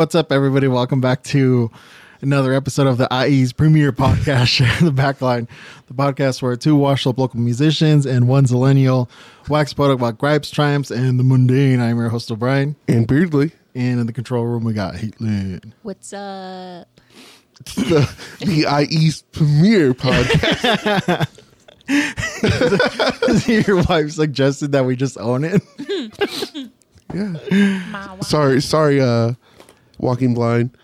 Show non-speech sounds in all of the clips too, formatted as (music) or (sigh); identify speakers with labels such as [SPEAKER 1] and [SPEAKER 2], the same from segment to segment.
[SPEAKER 1] what's up, everybody? Welcome back to another episode of the IE's premier podcast, (laughs) Share the Backline, the podcast where two washed up local musicians and one zillennial wax poetic about gripes, triumphs, and the mundane. I'm your host, O'Brien.
[SPEAKER 2] And Beardly.
[SPEAKER 1] And in the control room, we got Heatland.
[SPEAKER 3] What's up?
[SPEAKER 2] the, the IE's premier podcast. (laughs) (laughs)
[SPEAKER 1] your wife suggested that we just own it.
[SPEAKER 2] yeah. Sorry, sorry, uh, walking blind.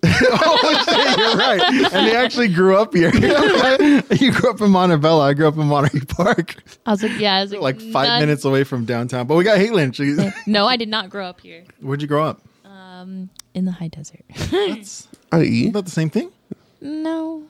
[SPEAKER 2] (laughs)
[SPEAKER 1] oh, shit, you're right. And they actually grew up here. (laughs) you grew up in Montebello. I grew up in Monterey Park.
[SPEAKER 3] I was like, yeah, I was like,
[SPEAKER 1] like five none. minutes away from downtown. But we got Haitlin. She's
[SPEAKER 3] no, I did not grow up here. (laughs)
[SPEAKER 1] Where'd you grow up?
[SPEAKER 3] Um, in the high desert.
[SPEAKER 1] That's IE. Not the same thing.
[SPEAKER 3] No.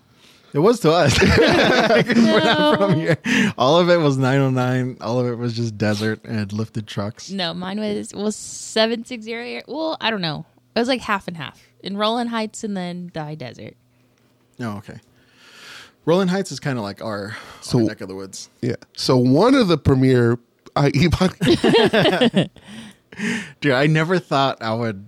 [SPEAKER 1] It was to us. no. We're not from here. All of it was 909. All of it was just desert and lifted trucks.
[SPEAKER 3] No, mine was was 760. Well, I don't know. It was like half and half in Rowland Heights and then the high desert.
[SPEAKER 1] Oh, okay. Rowland Heights is kind of like our, so, our neck of the woods.
[SPEAKER 2] Yeah. So one of the premier IE (laughs)
[SPEAKER 1] Dude, I never thought I would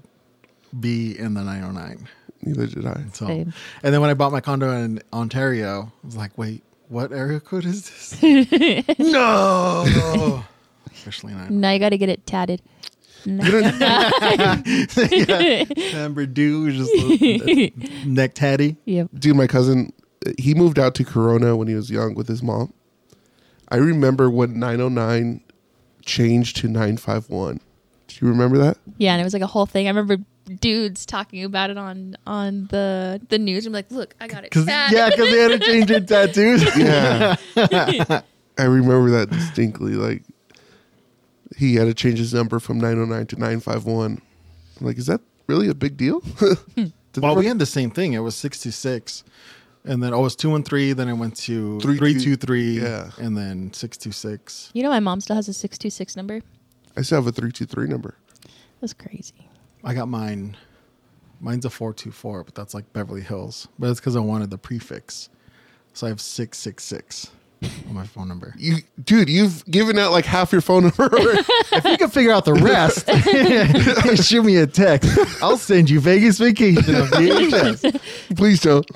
[SPEAKER 1] be in the 909.
[SPEAKER 2] Neither did I.
[SPEAKER 1] So, Same. and then when I bought my condo in Ontario, I was like, wait, what area code is this? (laughs) no. (laughs)
[SPEAKER 3] Especially now. Oh now you got to get it tatted. No. (laughs)
[SPEAKER 1] yeah. Amber Dew, just (laughs) neck tatty.
[SPEAKER 3] Yep.
[SPEAKER 2] Dude, my cousin, he moved out to Corona when he was young with his mom. I remember when 909 changed to 951. Do you remember that?
[SPEAKER 3] Yeah, and it was like a whole thing. I remember dudes talking about it on on the the news. I'm like, look, I got it.
[SPEAKER 1] Cause, yeah, because they had to change their (laughs) tattoos.
[SPEAKER 2] yeah, I remember that distinctly. Like he had to change his number from 909 to 951. I'm like, is that really a big deal? (laughs)
[SPEAKER 1] well, we had the same thing. It was 626. And then oh, it was two one three. Then it went to three, three two three. Yeah, and then six two six.
[SPEAKER 3] You know, my mom still has a six two six number.
[SPEAKER 2] I still have a three two three number.
[SPEAKER 3] That's crazy.
[SPEAKER 1] I got mine. Mine's a four two four, but that's like Beverly Hills. But it's because I wanted the prefix, so I have six six six on my phone number.
[SPEAKER 2] You, dude, you've given out like half your phone number. (laughs)
[SPEAKER 1] if you can figure out the rest, (laughs) shoot me a text. I'll send you Vegas vacation on VHS.
[SPEAKER 2] Please don't.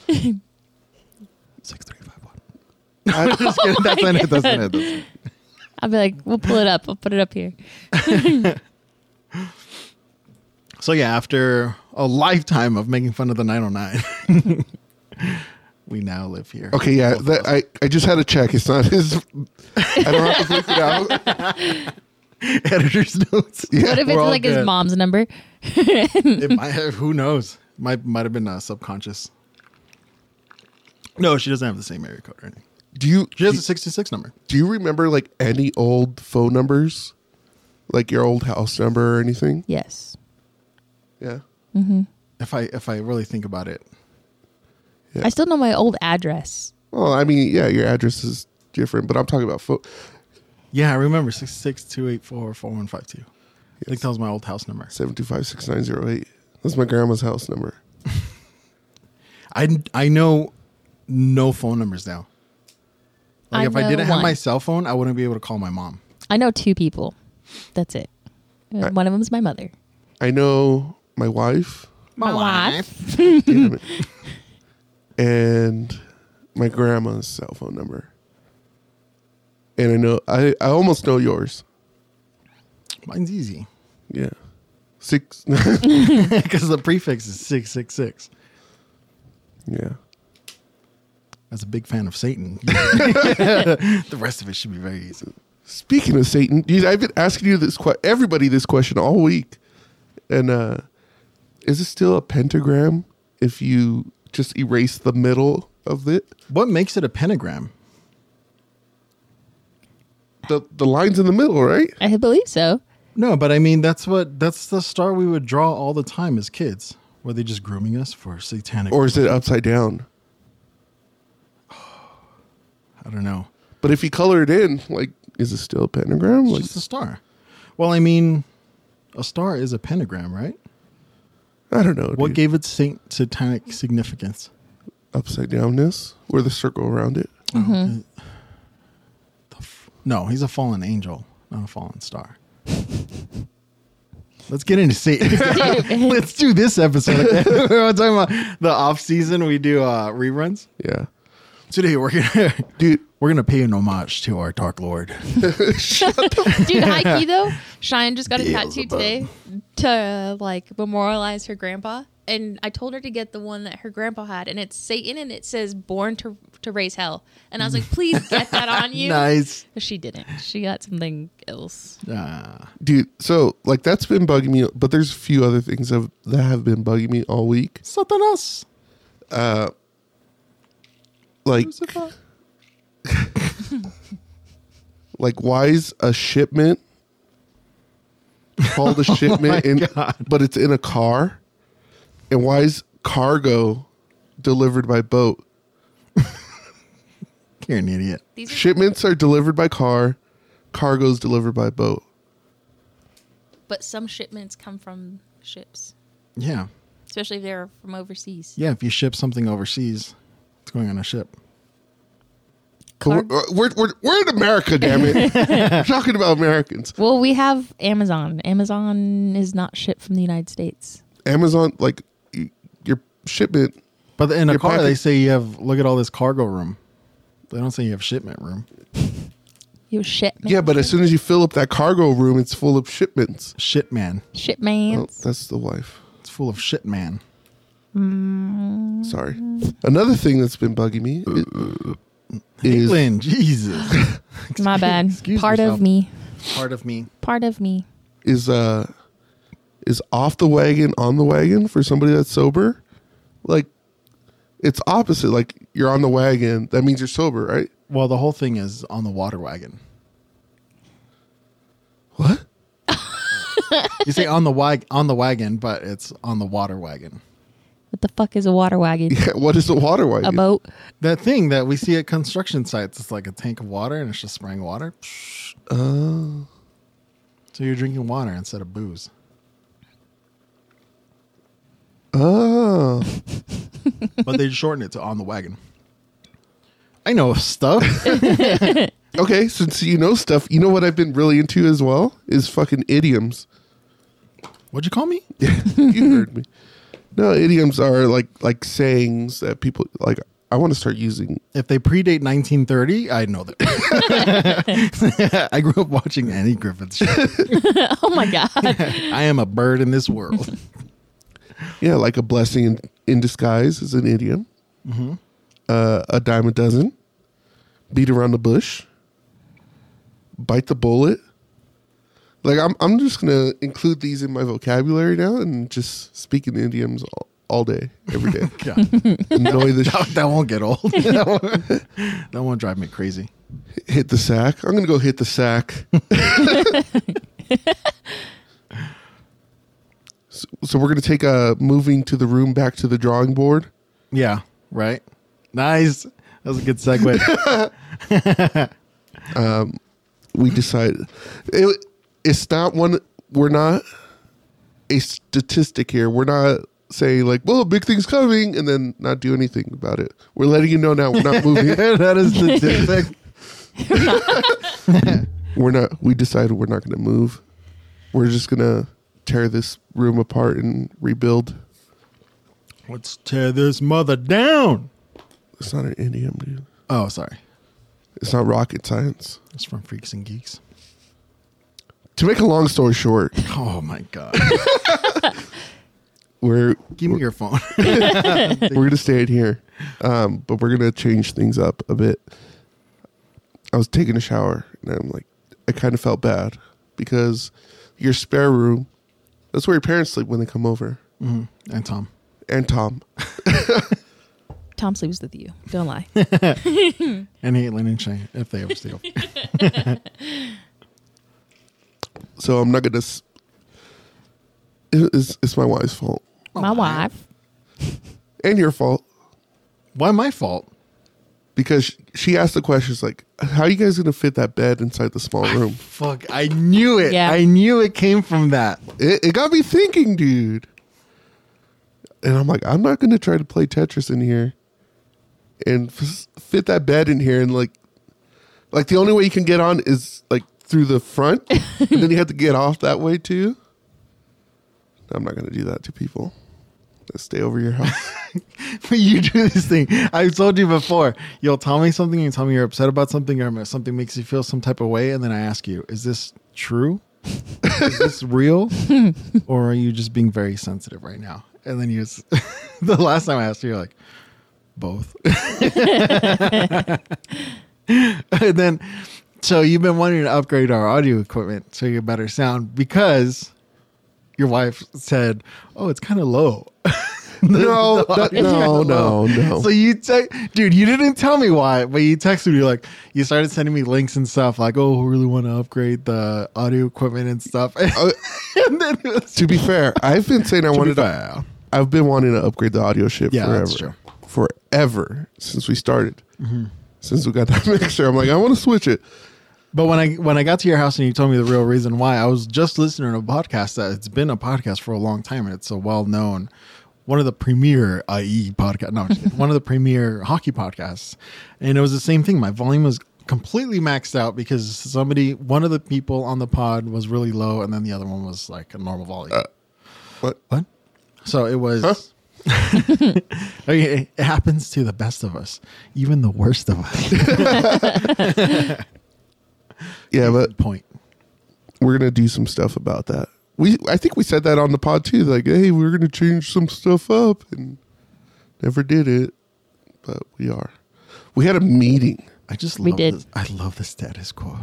[SPEAKER 1] Six three five one. I'm just kidding. That's
[SPEAKER 3] oh not it. That's not it. That's I'll be like, we'll pull it up. I'll put it up here. (laughs)
[SPEAKER 1] So yeah, after a lifetime of making fun of the 909, we now live here.
[SPEAKER 2] Okay, yeah, that, I I just had to check. It's not (laughs) his. I don't have to bleep it
[SPEAKER 1] out. (laughs) Editor's notes.
[SPEAKER 3] Yeah, what if it's like good. his mom's number? (laughs)
[SPEAKER 1] it might have, who knows? Might might have been uh, subconscious. No, she doesn't have the same area code or anything.
[SPEAKER 2] Do you?
[SPEAKER 1] She has a sixty-six number.
[SPEAKER 2] Do you remember like any old phone numbers, like your old house number or anything?
[SPEAKER 3] Yes.
[SPEAKER 2] Yeah.
[SPEAKER 3] Mm-hmm.
[SPEAKER 1] If I if I really think about it,
[SPEAKER 3] yeah. I still know my old address.
[SPEAKER 2] Well, I mean, yeah, your address is different, but I'm talking about phone.
[SPEAKER 1] Yeah, I remember six six two eight four four one five two. I think that was my old house number.
[SPEAKER 2] Seven two five six nine zero eight. That's my grandma's house number. (laughs)
[SPEAKER 1] I I know no phone numbers now. Like I if I didn't one. have my cell phone, I wouldn't be able to call my mom.
[SPEAKER 3] I know two people. That's it. Uh, I, one of them is my mother.
[SPEAKER 2] I know my wife.
[SPEAKER 3] My, wife. (laughs)
[SPEAKER 2] and my grandma's cell phone number. And I know I, I almost know yours.
[SPEAKER 1] Mine's easy.
[SPEAKER 2] Yeah. Six (laughs) (laughs)
[SPEAKER 1] because the prefix is six six six.
[SPEAKER 2] Yeah.
[SPEAKER 1] As a big fan of Satan, (laughs) the rest of it should be very easy.
[SPEAKER 2] Speaking of Satan, I've been asking you this question, everybody this question all week. And uh, is it still a pentagram if you just erase the middle of it?
[SPEAKER 1] What makes it a pentagram?
[SPEAKER 2] The the lines in the middle, right?
[SPEAKER 3] I believe so.
[SPEAKER 1] No, but I mean that's what that's the star we would draw all the time as kids. Were they just grooming us for satanic?
[SPEAKER 2] Or is it upside down?
[SPEAKER 1] I don't know.
[SPEAKER 2] But if you color it in, like, is it still a pentagram?
[SPEAKER 1] It's
[SPEAKER 2] like,
[SPEAKER 1] just a star. Well, I mean, a star is a pentagram, right?
[SPEAKER 2] I don't know.
[SPEAKER 1] What
[SPEAKER 2] dude.
[SPEAKER 1] gave it saint- satanic significance?
[SPEAKER 2] Upside downness, or the circle around it.
[SPEAKER 3] Mm-hmm.
[SPEAKER 1] f- no, he's a fallen angel, not a fallen star. (laughs) Let's get into Satan. (laughs) Let's do this episode. (laughs) we're talking about the off season. We do uh, reruns.
[SPEAKER 2] Yeah,
[SPEAKER 1] Today we're gonna
[SPEAKER 2] dude.
[SPEAKER 1] We're gonna pay an homage to our Dark Lord. (laughs) (laughs) (laughs)
[SPEAKER 3] Dude, high key though, Cheyenne just got a tattoo today to like memorialize her grandpa. And I told her to get the one that her grandpa had, and it's Satan, and it says "Born to to raise hell." And I was like, "Please get that on you."
[SPEAKER 1] nice.
[SPEAKER 3] But she didn't. She got something else.
[SPEAKER 1] Uh,
[SPEAKER 2] dude so like that's been bugging me but there's a few other things that, that have been bugging me all week
[SPEAKER 1] something else.
[SPEAKER 2] like (laughs) like why is a shipment called a (laughs) oh shipment in,
[SPEAKER 1] God.
[SPEAKER 2] but it's in a car and why is cargo delivered by boat (laughs)
[SPEAKER 1] You're an idiot.
[SPEAKER 3] These are
[SPEAKER 2] shipments are delivered by car cargo's delivered by boat
[SPEAKER 3] but some shipments come from ships,
[SPEAKER 1] Yeah,
[SPEAKER 3] especially if they're from overseas.
[SPEAKER 1] yeah. If you ship something overseas, it's going on a ship.
[SPEAKER 2] But we're, uh, we're, we're, we're in america damn it (laughs) we're talking about americans
[SPEAKER 3] Well, we have Amazon. Amazon is not shipped from the United States.
[SPEAKER 2] amazon like your shipment
[SPEAKER 1] But in a
[SPEAKER 2] Your
[SPEAKER 1] car,
[SPEAKER 2] package-
[SPEAKER 1] they say you have. Look at all this cargo room. They don't say you have shipment room. (laughs)
[SPEAKER 3] You shipment.
[SPEAKER 2] Yeah, but as soon as you fill up that cargo room, it's full of shipments.
[SPEAKER 1] Shit man.
[SPEAKER 2] Oh,
[SPEAKER 3] shipments.
[SPEAKER 2] that's the wife.
[SPEAKER 1] It's full of shit man. Mm.
[SPEAKER 2] Sorry. Another thing that's been bugging me i- is
[SPEAKER 1] Caitlin, Jesus. (laughs)
[SPEAKER 3] My bad.
[SPEAKER 1] excuse
[SPEAKER 3] Part
[SPEAKER 1] yourself.
[SPEAKER 3] of me.
[SPEAKER 1] Part of me.
[SPEAKER 3] Part of me.
[SPEAKER 2] is uh is off the wagon on the wagon for somebody that's sober. Like it's opposite. Like you're on the wagon, that means you're sober, right?
[SPEAKER 1] Well, the whole thing is on the water wagon.
[SPEAKER 2] What?
[SPEAKER 1] You say on the wag on the wagon, but it's on the water wagon.
[SPEAKER 3] What the fuck is a water wagon?
[SPEAKER 2] Yeah, (laughs) what is a water wagon?
[SPEAKER 3] A boat?
[SPEAKER 1] That thing that we see at construction sites, it's like a tank of water and it's just spraying water.
[SPEAKER 2] Oh.
[SPEAKER 1] So you're drinking water instead of booze.
[SPEAKER 2] Oh.
[SPEAKER 1] But they shorten it to on the wagon. I know stuff. (laughs)
[SPEAKER 2] Okay, since you know stuff, you know what I've been really into as well is fucking idioms.
[SPEAKER 1] What'd you call me? (laughs)
[SPEAKER 2] you heard me. No, idioms are like like sayings that people like. I want to start using.
[SPEAKER 1] If they predate 1930, I know that. (laughs) (laughs) I grew up watching Andy Griffith's show. (laughs)
[SPEAKER 3] oh my god.
[SPEAKER 1] I am a bird in this world.
[SPEAKER 2] Yeah, like a blessing in, in disguise is an idiom. Uh, a dime a dozen. Beat around the bush. Bite the bullet. Like I'm, I'm just gonna include these in my vocabulary now and just speak in idioms all, all day, every day. (laughs)
[SPEAKER 1] Oh God, (laughs)
[SPEAKER 2] Annoy the (laughs)
[SPEAKER 1] that, that won't get old. that, won't, that won't drive me crazy.
[SPEAKER 2] hit the sack. I'm gonna go hit the sack. so, so we're gonna take a moving to the room back to the drawing board.
[SPEAKER 1] Yeah, right. Nice. That was a good segue.
[SPEAKER 2] Um, we decided it, it's not one we're not a statistic here we're not saying like well big thing's coming and then not do anything about it we're letting you know now we're not moving (laughs)
[SPEAKER 1] that is statistic. (laughs)
[SPEAKER 2] we're not we decided we're not going to move we're just going to tear this room apart and rebuild
[SPEAKER 1] Let's tear this mother down.
[SPEAKER 2] it's not an idiom dude
[SPEAKER 1] Oh, sorry.
[SPEAKER 2] it's not rocket science
[SPEAKER 1] It's from Freaks and Geeks.
[SPEAKER 2] To make a long story short
[SPEAKER 1] Oh my god. (laughs)
[SPEAKER 2] we're
[SPEAKER 1] Give me your phone. (laughs) (laughs)
[SPEAKER 2] we're gonna stay in here, um, but we're gonna change things up a bit. I was taking a shower and I'm like, I kind of felt bad because your spare room, that's where your parents sleep when they come over,
[SPEAKER 1] Mhm. And Tom.
[SPEAKER 2] and Tom.
[SPEAKER 3] Tom sleeps with you. Don't lie.
[SPEAKER 1] And Caitlin and Shane, if they ever stay over.
[SPEAKER 2] So I'm not gonna. s- it- It's, it's my wife's fault oh,
[SPEAKER 3] my wife. (laughs)
[SPEAKER 2] and your fault
[SPEAKER 1] Why my fault?
[SPEAKER 2] because she asked the questions like, "How are you guys gonna fit that bed inside the small room?"
[SPEAKER 1] Fuck, I knew it.
[SPEAKER 3] Yeah.
[SPEAKER 1] I knew it came from that.
[SPEAKER 2] it, it got me thinking, dude. And I'm like, I'm not going to try to play Tetris in here and f- fit that bed in here. And like, like the only way you can get on is like through the front, (laughs) and then you have to get off that way too. I'm not going to do that to people that stay over your house. (laughs)
[SPEAKER 1] But you do this thing. I've told you before. You'll tell me something, you tell me you're upset about something, or something makes you feel some type of way, and then I ask you, "Is this true? Is this (laughs) real, or are you just being very sensitive right now?" And then you, s- the last time I asked you, you're like, "Both." and then, so you've been wanting to upgrade our audio equipment so you get better sound because your wife said, "Oh, it's kind of low." (laughs)
[SPEAKER 2] no, that- no, no, no.
[SPEAKER 1] So you te- dude, you didn't tell me why, but you texted me like you started sending me links and stuff like, "Oh, we really want to upgrade the audio equipment and stuff." (laughs)
[SPEAKER 2] Uh,
[SPEAKER 1] and then was,
[SPEAKER 2] to be fair, I've been saying I (laughs)
[SPEAKER 1] to
[SPEAKER 2] wanted to. I've been wanting to upgrade the audio ship
[SPEAKER 1] Yeah,
[SPEAKER 2] forever.
[SPEAKER 1] that's true.
[SPEAKER 2] Forever since we started.
[SPEAKER 1] Mm-hmm.
[SPEAKER 2] Since we got that mixer, I'm like, I want to switch it.
[SPEAKER 1] But when I when I got to your house and you told me the real reason why, I was just listening to a podcast that it's been a podcast for a long time and it's a well known one of the premier IE podcast. No, I'm just kidding. one of the premier hockey podcasts, and it was the same thing. My volume was completely maxed out because somebody, one of the people on the pod was really low, and then the other one was like a normal volume.
[SPEAKER 2] Uh, what?
[SPEAKER 1] what? So it was.
[SPEAKER 2] Huh? (laughs)
[SPEAKER 1] Okay, it happens to the best of us, even the worst of us. (laughs)
[SPEAKER 2] Yeah, but
[SPEAKER 1] Point.
[SPEAKER 2] we're gonna do some stuff about that. We, I think we said that on the pod too. Like, hey, we're gonna change some stuff up, and never did it, but we are. We had a meeting.
[SPEAKER 1] I just
[SPEAKER 3] We
[SPEAKER 1] love
[SPEAKER 3] did.
[SPEAKER 1] This. I love the status quo.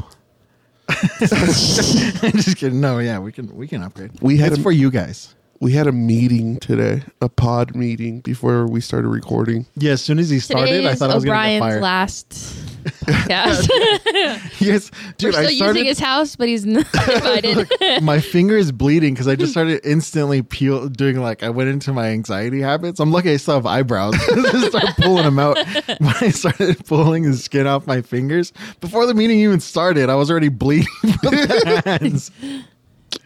[SPEAKER 1] I'm (laughs) just kidding. No, yeah, we can we can upgrade.
[SPEAKER 2] We had
[SPEAKER 1] it's
[SPEAKER 2] a-
[SPEAKER 1] for you guys.
[SPEAKER 2] We had a meeting today, a pod meeting before we started recording.
[SPEAKER 1] Yeah, as soon as he started,
[SPEAKER 3] Today
[SPEAKER 1] I
[SPEAKER 3] is
[SPEAKER 1] thought I was gonna get
[SPEAKER 3] O'Brien's
[SPEAKER 1] fired.
[SPEAKER 3] last (laughs) podcast. (laughs)
[SPEAKER 1] yes,
[SPEAKER 3] We're
[SPEAKER 1] dude,
[SPEAKER 3] still
[SPEAKER 1] I started.
[SPEAKER 3] using his house, but he's not (laughs) invited.
[SPEAKER 1] my finger is bleeding because I just started instantly peel doing like I went into my anxiety habits. I'm lucky I still have eyebrows. I just started pulling them out. When I started pulling the skin off my fingers before the meeting even started, I was already bleeding from the hands.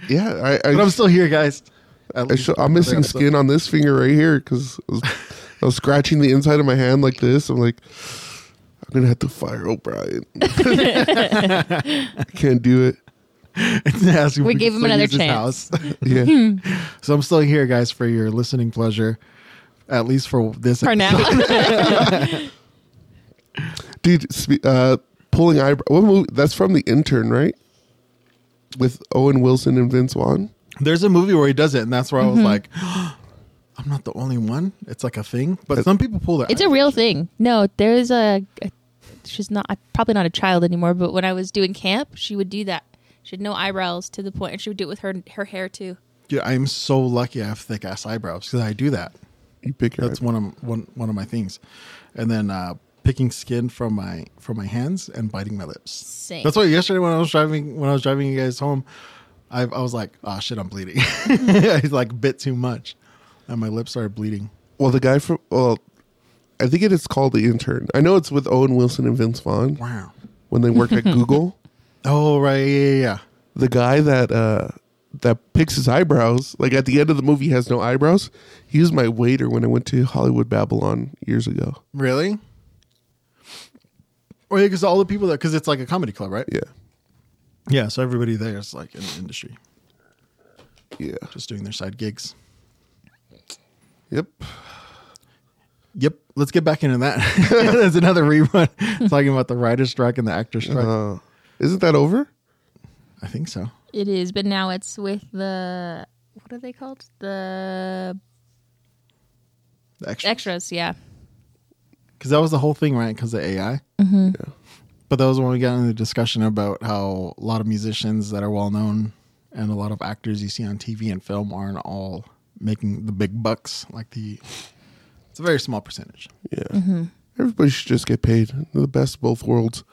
[SPEAKER 2] Yeah, I, I,
[SPEAKER 1] But I'm still here, guys. At
[SPEAKER 2] Show, I'm missing skin on this finger right here because I was, I was scratching the inside of my hand like this. I'm like, I'm gonna have to fire O'Brien. I (laughs) can't do it.
[SPEAKER 3] We gave him another chance.
[SPEAKER 1] house. (laughs)
[SPEAKER 2] Yeah, (laughs)
[SPEAKER 1] so I'm still here, guys, for your listening pleasure. At least for this.
[SPEAKER 3] For now.
[SPEAKER 2] dude. Uh, pulling eyebrow. What movie? That's from The Intern, right? With Owen Wilson and Vince Vaughn.
[SPEAKER 1] There's a movie where he does it, and that's where
[SPEAKER 3] Mm-hmm.
[SPEAKER 1] I was like, (gasps) I'm not the only one. It's like a thing, but some people pull that.
[SPEAKER 3] It's a real thing. No, there's a, a. She's not probably not a child anymore, but when I was doing camp, she would do that. She had no eyebrows to the point, and she would do it with her her hair too.
[SPEAKER 1] Yeah, I'm so lucky I have thick ass eyebrows because I do that.
[SPEAKER 2] You pick your
[SPEAKER 1] That's one of one one of my things, and then uh, picking skin from my from my hands and biting my lips.
[SPEAKER 3] Same.
[SPEAKER 1] That's why yesterday when I was driving when I was driving you guys home, I, I was like, oh shit, I'm bleeding. (laughs) I like bit too much, and my lips started bleeding.
[SPEAKER 2] Well, the guy from well, I think it is called The Intern. I know it's with Owen Wilson and Vince Vaughn
[SPEAKER 1] Wow.
[SPEAKER 2] when they work at (laughs) Google.
[SPEAKER 1] Oh right, yeah, yeah, yeah.
[SPEAKER 2] the guy that uh that picks his eyebrows like at the end of the movie he has no eyebrows he was my waiter when i went to hollywood babylon years ago
[SPEAKER 1] Really? Oh yeah, because all the people that because it's like a comedy club, right?
[SPEAKER 2] yeah
[SPEAKER 1] Yeah, so everybody there is like in the industry,
[SPEAKER 2] yeah
[SPEAKER 1] just doing their side gigs.
[SPEAKER 2] yep
[SPEAKER 1] Yep. Let's get back into that. (laughs) That's another rerun (laughs) talking about the writer's strike and the actor's strike.
[SPEAKER 2] uh, isn't that over
[SPEAKER 1] I think so.
[SPEAKER 3] It is, but now it's with the what are they called? The
[SPEAKER 1] The extra.
[SPEAKER 3] extras. Yeah.
[SPEAKER 1] Because that was the whole thing, right? Because of AI.
[SPEAKER 2] yeah
[SPEAKER 1] But that was when we got into the discussion about how a lot of musicians that are well known and a lot of actors you see on TV and film aren't all making the big bucks. Like the, it's a very small percentage.
[SPEAKER 2] yeah mm-hmm. everybody should just get paid the best of both worlds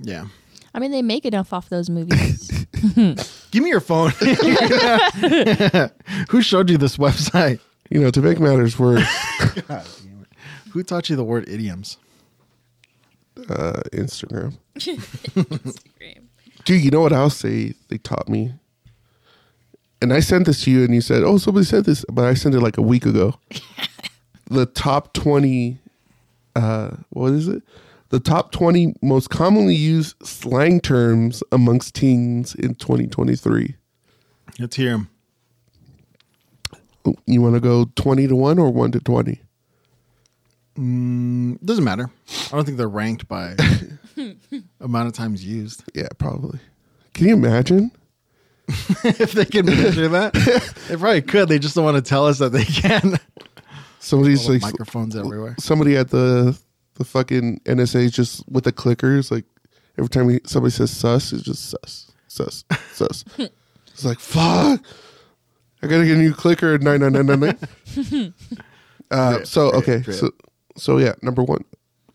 [SPEAKER 1] Yeah.
[SPEAKER 3] I mean, they make enough off those movies. (laughs) (laughs)
[SPEAKER 1] Give me your phone. (laughs) Who showed you this website?
[SPEAKER 2] you know to make matters worse
[SPEAKER 1] God damn it. Who taught you the word idioms?
[SPEAKER 2] Uh (laughs) instagram. Dude you know what else they they taught me? And i sent this to you and you said oh somebody said this but i sent it like a week ago. (laughs) The top 20 uh what is it? The top 20 most commonly used slang terms amongst teens in 2023
[SPEAKER 1] Let's hear him.
[SPEAKER 2] You want to go 20 to 1 or 1 to 20?
[SPEAKER 1] Mm, doesn't matter. I don't think they're ranked by (laughs) amount of times used.
[SPEAKER 2] Yeah, probably. Can you imagine? (laughs)
[SPEAKER 1] if they can measure (laughs) that, they probably could. They just don't want to tell us that they can.
[SPEAKER 2] Somebody's
[SPEAKER 1] All the
[SPEAKER 2] like
[SPEAKER 1] microphones everywhere.
[SPEAKER 2] somebody at the the fucking NSA is just with the clickers like every time he, somebody says sus it's just sus sus sus. it's like fuck. I gotta get a new clicker at nine nine nine nine nine. Uh, so okay, so so yeah, number one,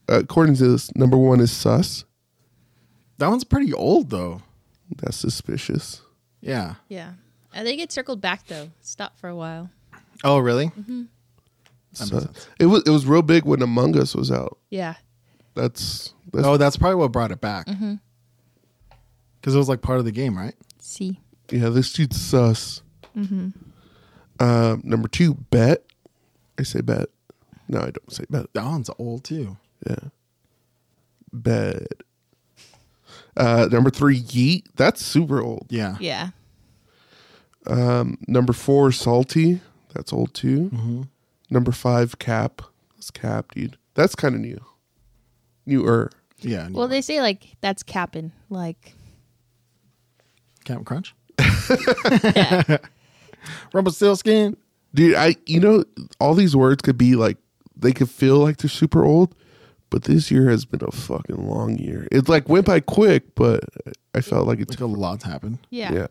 [SPEAKER 2] uh, according to this, number one is sus.
[SPEAKER 1] That one's pretty old though.
[SPEAKER 2] That's suspicious.
[SPEAKER 1] Yeah.
[SPEAKER 3] Yeah. I think it circled back though. Stopped for a while.
[SPEAKER 1] Oh, really?
[SPEAKER 3] Mm-hmm.
[SPEAKER 1] That
[SPEAKER 2] So- it was it was real big when Among Us was out.
[SPEAKER 3] Yeah.
[SPEAKER 2] That's that's
[SPEAKER 1] Oh, that's probably what brought it back. Because
[SPEAKER 3] Mm-hmm.
[SPEAKER 1] it was like part of the game, right?
[SPEAKER 3] See.
[SPEAKER 2] Yeah, this dude's sus.
[SPEAKER 3] Mm-hmm.
[SPEAKER 2] Um, number two, bet. I say bet. No, I don't say bet.
[SPEAKER 1] That one's old too.
[SPEAKER 2] Yeah. Bet. Uh, number three, yeet. That's super old.
[SPEAKER 1] Yeah.
[SPEAKER 3] Yeah.
[SPEAKER 2] Um, number four, salty. That's old too.
[SPEAKER 1] Mhm.
[SPEAKER 2] Number five, cap. That's cap, dude. That's kind of new. Newer.
[SPEAKER 1] Yeah.
[SPEAKER 3] Well, they say like that's capping. Like
[SPEAKER 1] Captain Crunch. (laughs)
[SPEAKER 3] yeah. (laughs)
[SPEAKER 1] Rumpelstiltskin.
[SPEAKER 2] Dude, I you know all these words could be like they could feel like they're super old, but this year has been a fucking long year. It like went by quick, but I felt like it
[SPEAKER 1] Like
[SPEAKER 2] took
[SPEAKER 1] a lot's happened.
[SPEAKER 3] Yeah.
[SPEAKER 2] yeah.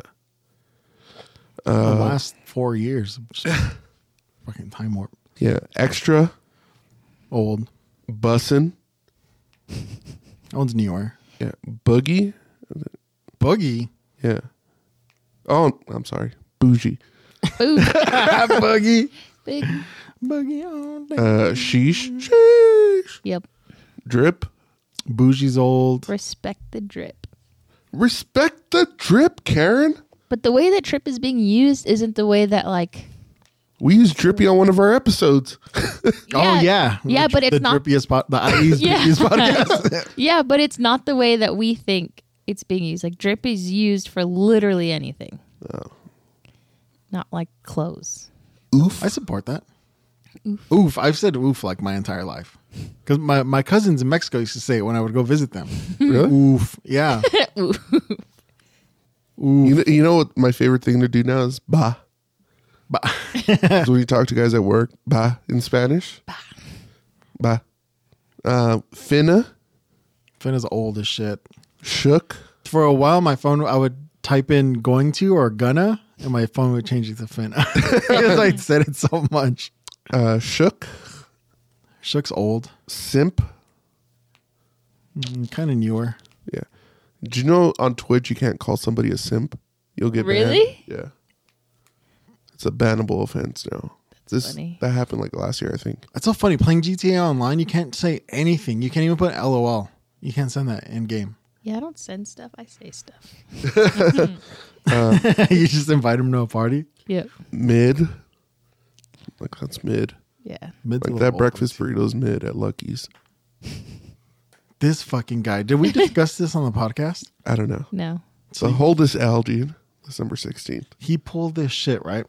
[SPEAKER 1] the
[SPEAKER 2] Uh,
[SPEAKER 1] last four years. (laughs) Fucking time warp.
[SPEAKER 2] yeah, extra
[SPEAKER 1] Old.
[SPEAKER 2] bussin',
[SPEAKER 1] That one's newer.
[SPEAKER 2] yeah, boogie,
[SPEAKER 1] Boogie.
[SPEAKER 2] yeah. Oh, I'm sorry, bougie,
[SPEAKER 3] Ooh, (laughs)
[SPEAKER 1] Boogie.
[SPEAKER 3] big.
[SPEAKER 1] Boogie all day.
[SPEAKER 2] uh, sheesh, sheesh,
[SPEAKER 3] Yep.
[SPEAKER 2] drip.
[SPEAKER 1] Bougie's old.
[SPEAKER 3] Respect the drip.
[SPEAKER 2] Respect the drip, Karen.
[SPEAKER 3] But the way that drip is being used isn't the way that like
[SPEAKER 2] We used drippy on one of our episodes. (laughs)
[SPEAKER 1] Oh yeah.
[SPEAKER 3] Yeah, but it's
[SPEAKER 1] the
[SPEAKER 3] not
[SPEAKER 1] drippiest pot the IE's (laughs)
[SPEAKER 3] Yeah.
[SPEAKER 1] drippiest podcast. (laughs)
[SPEAKER 3] Yeah, but it's not the way that we think it's being used. Like drip is used for literally anything. Not like clothes.
[SPEAKER 2] Oof.
[SPEAKER 1] I support that. Oof. I've said oof like my entire life. Because my, my cousins in Mexico used to say it when I would go visit them. (laughs)
[SPEAKER 2] Really?
[SPEAKER 1] Oof. Yeah. (laughs)
[SPEAKER 3] Ooh.
[SPEAKER 2] You know, you know what my favorite thing to do now is bah.
[SPEAKER 1] But
[SPEAKER 2] Is (laughs) when you talk to guys at work, bah in Spanish. Bah. Bah. Uh, finna,
[SPEAKER 1] Finna's old as shit.
[SPEAKER 2] shook.
[SPEAKER 1] For a while, my phone, I would type in going to or gonna, and my phone would change it to Finna. Because I said it so much.
[SPEAKER 2] Uh, shook,
[SPEAKER 1] Shook's old.
[SPEAKER 2] simp.
[SPEAKER 1] kind of newer.
[SPEAKER 2] Yeah. Do you know on Twitch you can't call somebody a simp? You'll get banned.
[SPEAKER 3] Really?
[SPEAKER 2] Yeah. It's a bannable offense now.
[SPEAKER 3] That's
[SPEAKER 2] This
[SPEAKER 3] funny.
[SPEAKER 2] that happened like last year, I think.
[SPEAKER 1] That's so funny. Playing GTA Online, you can't say anything. You can't even put LOL. You can't send that in game.
[SPEAKER 3] Yeah, I don't send stuff. I say stuff. (laughs) (laughs) (laughs)
[SPEAKER 1] you just invite them to a party.
[SPEAKER 3] Yep.
[SPEAKER 2] Mid. Like that's mid.
[SPEAKER 3] Yeah.
[SPEAKER 1] Mid's
[SPEAKER 2] Like that
[SPEAKER 1] old.
[SPEAKER 2] breakfast burrito's mid at Lucky's. (laughs)
[SPEAKER 1] This fucking guy. Did we discuss this on the podcast? (laughs)
[SPEAKER 2] I don't know.
[SPEAKER 3] No.
[SPEAKER 2] So hold this L, dude. December 16th.
[SPEAKER 1] he pulled this shit right.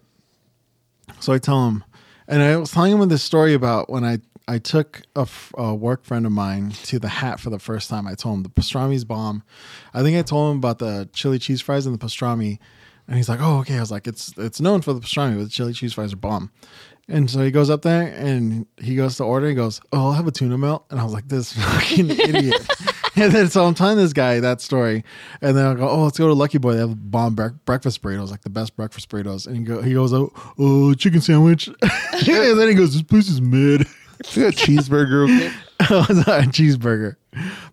[SPEAKER 1] So I tell him, and I was telling him this story about when I I took a, f- a work friend of mine to the hat for the first time. I told him the pastrami's bomb. I think I told him about the chili cheese fries and the pastrami, and he's like, "Oh, okay." I was like, "It's it's known for the pastrami, but the chili cheese fries are bomb." And so he goes up there and he goes to order. He goes, "Oh, I'll have a tuna melt." And I was like, "This (laughs) fucking idiot." (laughs) and then so I'm telling this guy that story, and then I go, "Oh, let's go to Lucky Boy. They have bomb bre- breakfast burritos, like the best breakfast burritos." And he go, he goes, "Oh, oh chicken sandwich," (laughs) and then he goes, "This place is mid."
[SPEAKER 2] Got a cheeseburger, okay?
[SPEAKER 1] Oh, a cheeseburger.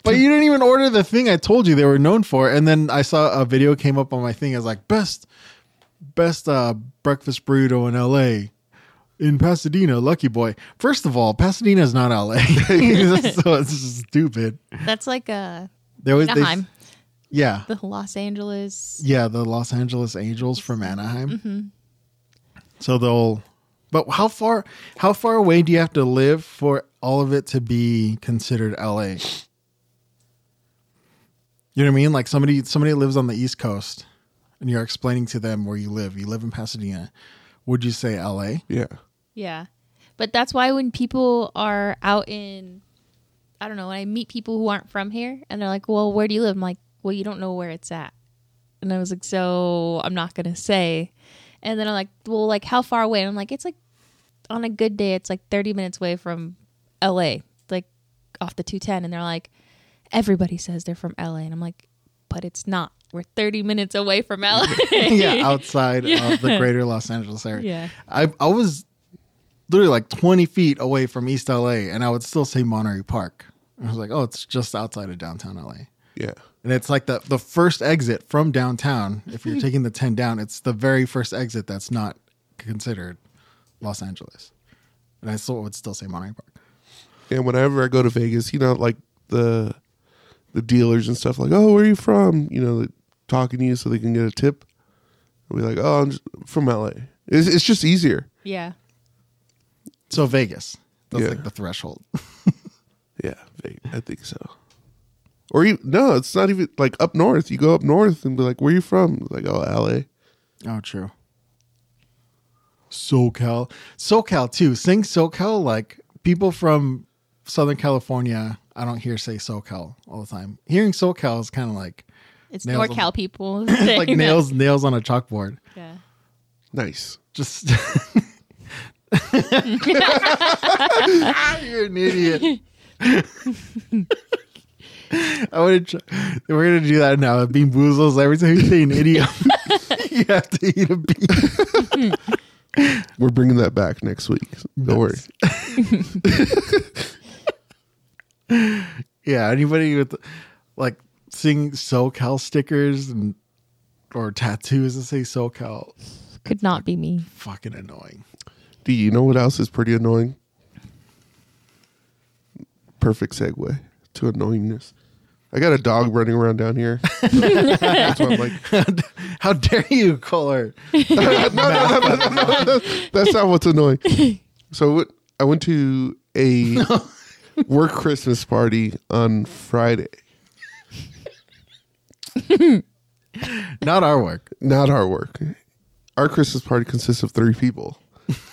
[SPEAKER 1] But you didn't even order the thing I told you they were known for. And then I saw a video came up on my thing as like best best uh breakfast burrito in LA. In Pasadena, Lucky Boy. First of all, Pasadena is not LA. (laughs) (laughs) so it's stupid.
[SPEAKER 3] That's like uh
[SPEAKER 1] They always they,
[SPEAKER 3] Anaheim.
[SPEAKER 1] Yeah.
[SPEAKER 3] the Los Angeles.
[SPEAKER 1] Yeah, the Los Angeles Angels from Anaheim. So they'll but how far how far away do you have to live for all of it to be considered LA? You know what I mean? Like somebody somebody lives on the East Coast and you're explaining to them where you live. You live in Pasadena. Would you say L.A.?
[SPEAKER 2] Yeah.
[SPEAKER 3] Yeah. But that's why when people are out in, I don't know, when I meet people who aren't from here and they're like, well, where do you live? I'm like, well, you don't know where it's at. And I was like, so I'm not going to say. And then I'm like, well, like, how far away? And I'm like, it's like, on a good day, it's like 30 minutes away from LA, like off the 210. And they're like, everybody says they're from LA. And I'm like, but it's not. We're 30 minutes away from LA. (laughs)
[SPEAKER 1] yeah, outside (laughs) of the greater Los Angeles area.
[SPEAKER 3] Yeah.
[SPEAKER 1] I I was literally like 20 feet away from East LA, and I would still say Monterey Park. I was like, oh, it's just outside of downtown LA.
[SPEAKER 2] Yeah.
[SPEAKER 1] And it's like the the first exit from downtown. If you're hmm. taking the 10 down, it's the very first exit that's not considered Los Angeles. And I still would still say Monterey Park.
[SPEAKER 2] And whenever I go to Vegas, you know, like the the dealers and stuff, like, oh, where are you from? You know, like, talking to you so they can get a tip. I'll be like, oh, I'm just from LA. It's, it's just easier.
[SPEAKER 3] yeah.
[SPEAKER 1] So Vegas. That's
[SPEAKER 2] Yeah.
[SPEAKER 1] like the threshold. (laughs)
[SPEAKER 2] Yeah, I think so. Or you, no, it's not even like up north. You go up north and be like, where are you from? Like, oh, LA.
[SPEAKER 1] Oh, true. SoCal. SoCal too. Saying SoCal, like people from Southern California, I don't hear say SoCal all the time. Hearing SoCal is kind of like
[SPEAKER 3] It's
[SPEAKER 1] Nails on-
[SPEAKER 3] NorCal people. (laughs)
[SPEAKER 1] like
[SPEAKER 3] saying that.
[SPEAKER 1] nails nails on a chalkboard.
[SPEAKER 3] Yeah.
[SPEAKER 2] Nice.
[SPEAKER 1] Just (laughs) (laughs) You're an idiot. I would. Try, we're gonna do that now. Bean boozles. Every time you say an idiom, (laughs) you have to eat a bean.
[SPEAKER 2] We're bringing that back next week. Don't worry. (laughs)
[SPEAKER 1] Yeah, anybody with like seeing SoCal stickers and or tattoos that say SoCal,
[SPEAKER 3] Could not be me.
[SPEAKER 1] fucking annoying.
[SPEAKER 2] Do you know what else is pretty annoying? Perfect segue to annoyingness. I got a dog running around down here. (laughs) That's why I'm like, (laughs)
[SPEAKER 1] How dare you call her?
[SPEAKER 2] that's not what's annoying. So I went to a (laughs) work Christmas party on Friday.
[SPEAKER 1] Not our work.
[SPEAKER 2] Not our work. Our Christmas party consists of three people.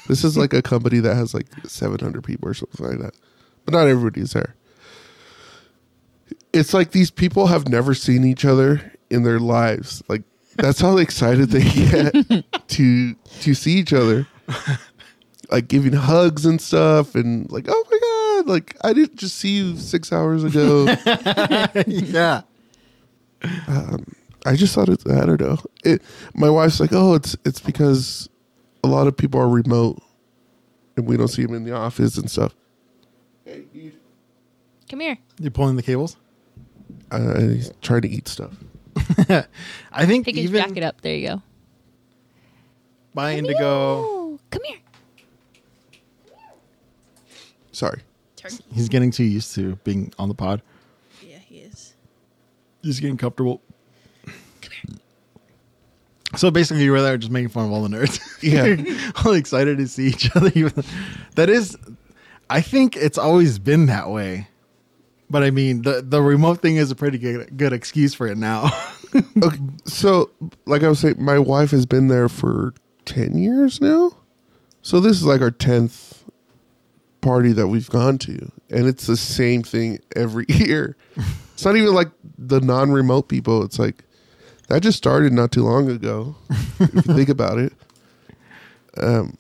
[SPEAKER 2] This is like a company that has like 700 people or something like that. But not everybody's there. It's like these people have never seen each other in their lives. Like that's how excited they get (laughs) to to see each other. Like giving hugs and stuff and like, "Oh my god, like I didn't just see you 6 hours ago." (laughs)
[SPEAKER 1] yeah.
[SPEAKER 2] Um, I just thought it. I don't know. It. My wife's like, oh, it's it's because a lot of people are remote, and we don't see them in the office and stuff.
[SPEAKER 3] Hey, you, Come here.
[SPEAKER 1] You pulling the cables?
[SPEAKER 2] Uh, he's trying to eat stuff. (laughs)
[SPEAKER 1] I think
[SPEAKER 3] Take his
[SPEAKER 1] even
[SPEAKER 3] jacket up. There you go.
[SPEAKER 1] my indigo,
[SPEAKER 3] Ooh, come here.
[SPEAKER 2] Sorry.
[SPEAKER 3] Turkey.
[SPEAKER 1] he's getting too used to being on the pod.
[SPEAKER 3] Yeah, he is.
[SPEAKER 1] He's getting comfortable. So basically, you were there just making fun of all the nerds.
[SPEAKER 2] Yeah. (laughs)
[SPEAKER 1] all excited to see each other. That is, I think it's always been that way. But I mean, the the remote thing is a pretty good good excuse for it now. (laughs)
[SPEAKER 2] Okay. So, like I was saying, my wife has been there for ten years now. So this is like our tenth party that we've gone to, and it's the same thing every (laughs) year. It's not even like the non-remote people. It's like that just started not too long ago. if you think about it, um,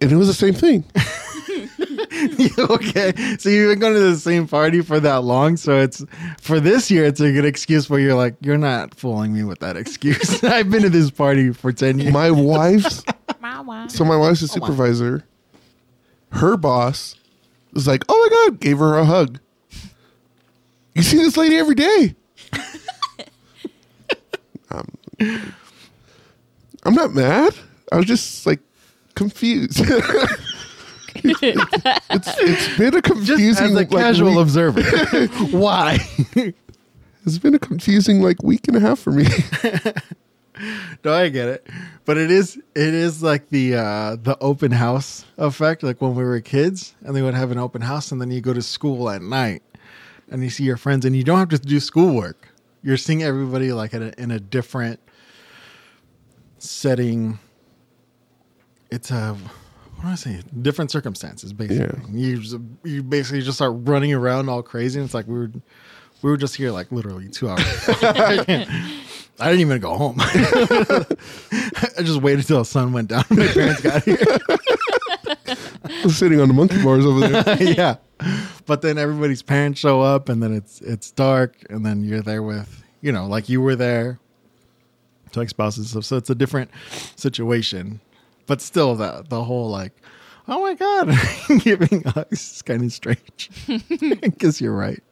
[SPEAKER 2] and it was the same thing. (laughs)
[SPEAKER 1] okay, so you've been going to the same party for that long, so it's for this year. It's a good excuse where you're like, you're not fooling me with that excuse. (laughs) I've been to this party for ten years.
[SPEAKER 2] My wife's (laughs)
[SPEAKER 3] Wow, wow.
[SPEAKER 2] So my wife's a supervisor. Her boss was like, "Oh my god!" Gave her a hug. You see this lady every day. I'm not mad. I was just like confused. (laughs) it's it's been a
[SPEAKER 1] Just
[SPEAKER 2] confusing
[SPEAKER 1] as a
[SPEAKER 2] like,
[SPEAKER 1] casual
[SPEAKER 2] week.
[SPEAKER 1] observer, (laughs) why?
[SPEAKER 2] It's been a confusing like week and a half for me. (laughs)
[SPEAKER 1] no, I get it, but it is it is like the uh, the open house effect. Like when we were kids, and they would have an open house, and then you go to school at night, and you see your friends, and you don't have to do schoolwork. You're seeing everybody like at a, in a different setting it's a what do I say? Different circumstances, basically. You you basically just start running around all crazy, and it's like we were we were just here like literally two hours. (laughs) I didn't even go home. (laughs) I just waited till the sun went down. My parents got here.
[SPEAKER 2] I was sitting on the monkey bars over there. (laughs)
[SPEAKER 1] yeah, but then everybody's parents show up, and then it's it's dark, and then you're there with you know like you were there, spouses and stuff. So it's a different situation, but still the the whole like, oh my god, (laughs) giving hugs is kind of strange. (laughs) Guess you're right.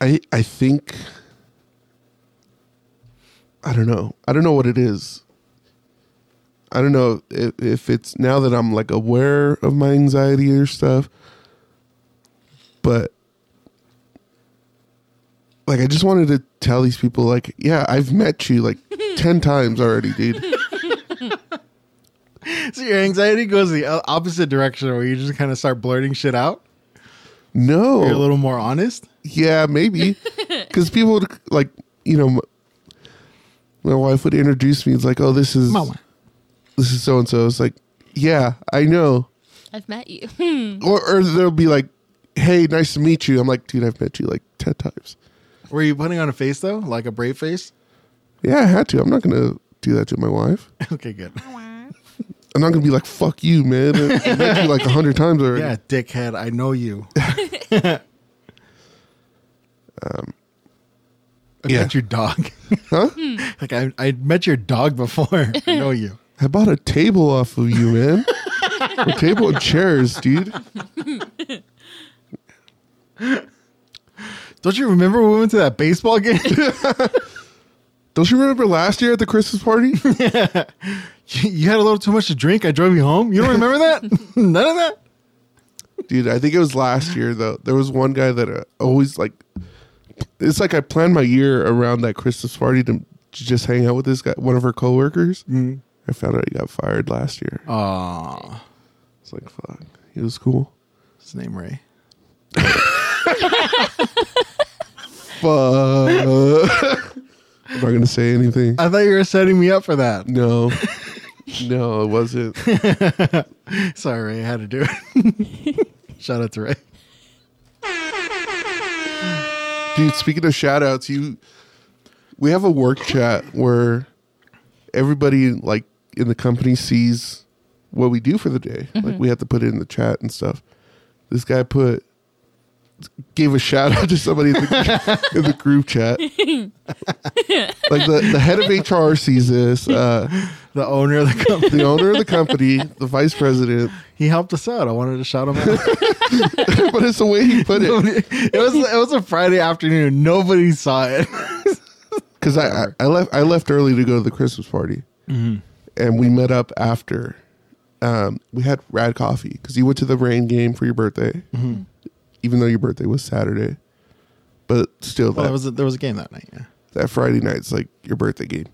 [SPEAKER 2] I I think I don't know. I don't know what it is. I don't know if, if it's now that I'm like aware of my anxiety or stuff, but like I just wanted to tell these people like, yeah, I've met you like (laughs) 10 times already, dude. (laughs)
[SPEAKER 1] So your anxiety goes the opposite direction, where you just kind of start blurting shit out.
[SPEAKER 2] No.
[SPEAKER 1] You're a little more honest.
[SPEAKER 2] Yeah, maybe. (laughs) Because people would, like, you know, my wife would introduce me. It's like, oh, this is
[SPEAKER 1] Mama.
[SPEAKER 2] this is so and so. It's like, yeah, I know.
[SPEAKER 3] I've met you.
[SPEAKER 2] Or, or they'll be like, hey, nice to meet you. I'm like, dude, I've met you like 10 times.
[SPEAKER 1] Were you putting on a face though, like a brave face?
[SPEAKER 2] Yeah, I had to. I'm not going to do that to my wife. (laughs)
[SPEAKER 1] Okay, good.
[SPEAKER 2] I'm not going to be like, fuck you, man. (laughs) I met you like a hundred times already.
[SPEAKER 1] Yeah, dickhead. I know you. (laughs) um, I
[SPEAKER 2] yeah.
[SPEAKER 1] met your dog.
[SPEAKER 2] Huh?
[SPEAKER 1] like I, I met your dog before. I know you.
[SPEAKER 2] I bought a table off of you, man. a table and chairs, dude.
[SPEAKER 1] Don't you remember when we went to that baseball game? (laughs)
[SPEAKER 2] Don't you remember last year at the Christmas party? (laughs)
[SPEAKER 1] you you had a little too much to drink. I drove you home. You don't remember that? (laughs) None of that.
[SPEAKER 2] Dude, I think it was last year though. There was one guy that uh, always like. It's like I planned my year around that Christmas party to, to just hang out with this guy, one of our coworkers.
[SPEAKER 1] Mm.
[SPEAKER 2] I found out he got fired last year.
[SPEAKER 1] Aw,
[SPEAKER 2] It's like fuck. He was cool.
[SPEAKER 1] his name Ray.
[SPEAKER 2] Fuck. I'm not gonna say anything.
[SPEAKER 1] I thought you were setting me up for that.
[SPEAKER 2] No, no, it wasn't. (laughs)
[SPEAKER 1] Sorry, Ray. I had to do it. (laughs) Shout out to Ray.
[SPEAKER 2] Dude, speaking of shout outs, you we have a work chat where everybody like in the company sees what we do for the day. Like mm-hmm. we have to put it in the chat and stuff. This guy put gave a shout out to somebody in the, in the group chat. (laughs) like the, the head of HR sees this, uh,
[SPEAKER 1] The owner of the company.
[SPEAKER 2] the owner of the company, the vice president,
[SPEAKER 1] He helped us out. I wanted to shout him out. (laughs)
[SPEAKER 2] but it's the way he put it.
[SPEAKER 1] it was it was a Friday afternoon. Nobody saw it. (laughs)
[SPEAKER 2] because I, I I left I left early to go to the Christmas party, and we met up after. Um, we had rad coffee because you went to the Reign game for your birthday, even though your birthday was Saturday. But still,
[SPEAKER 1] well,
[SPEAKER 2] that
[SPEAKER 1] there was a, there was a game that night. Yeah.
[SPEAKER 2] that Friday night's like your birthday game.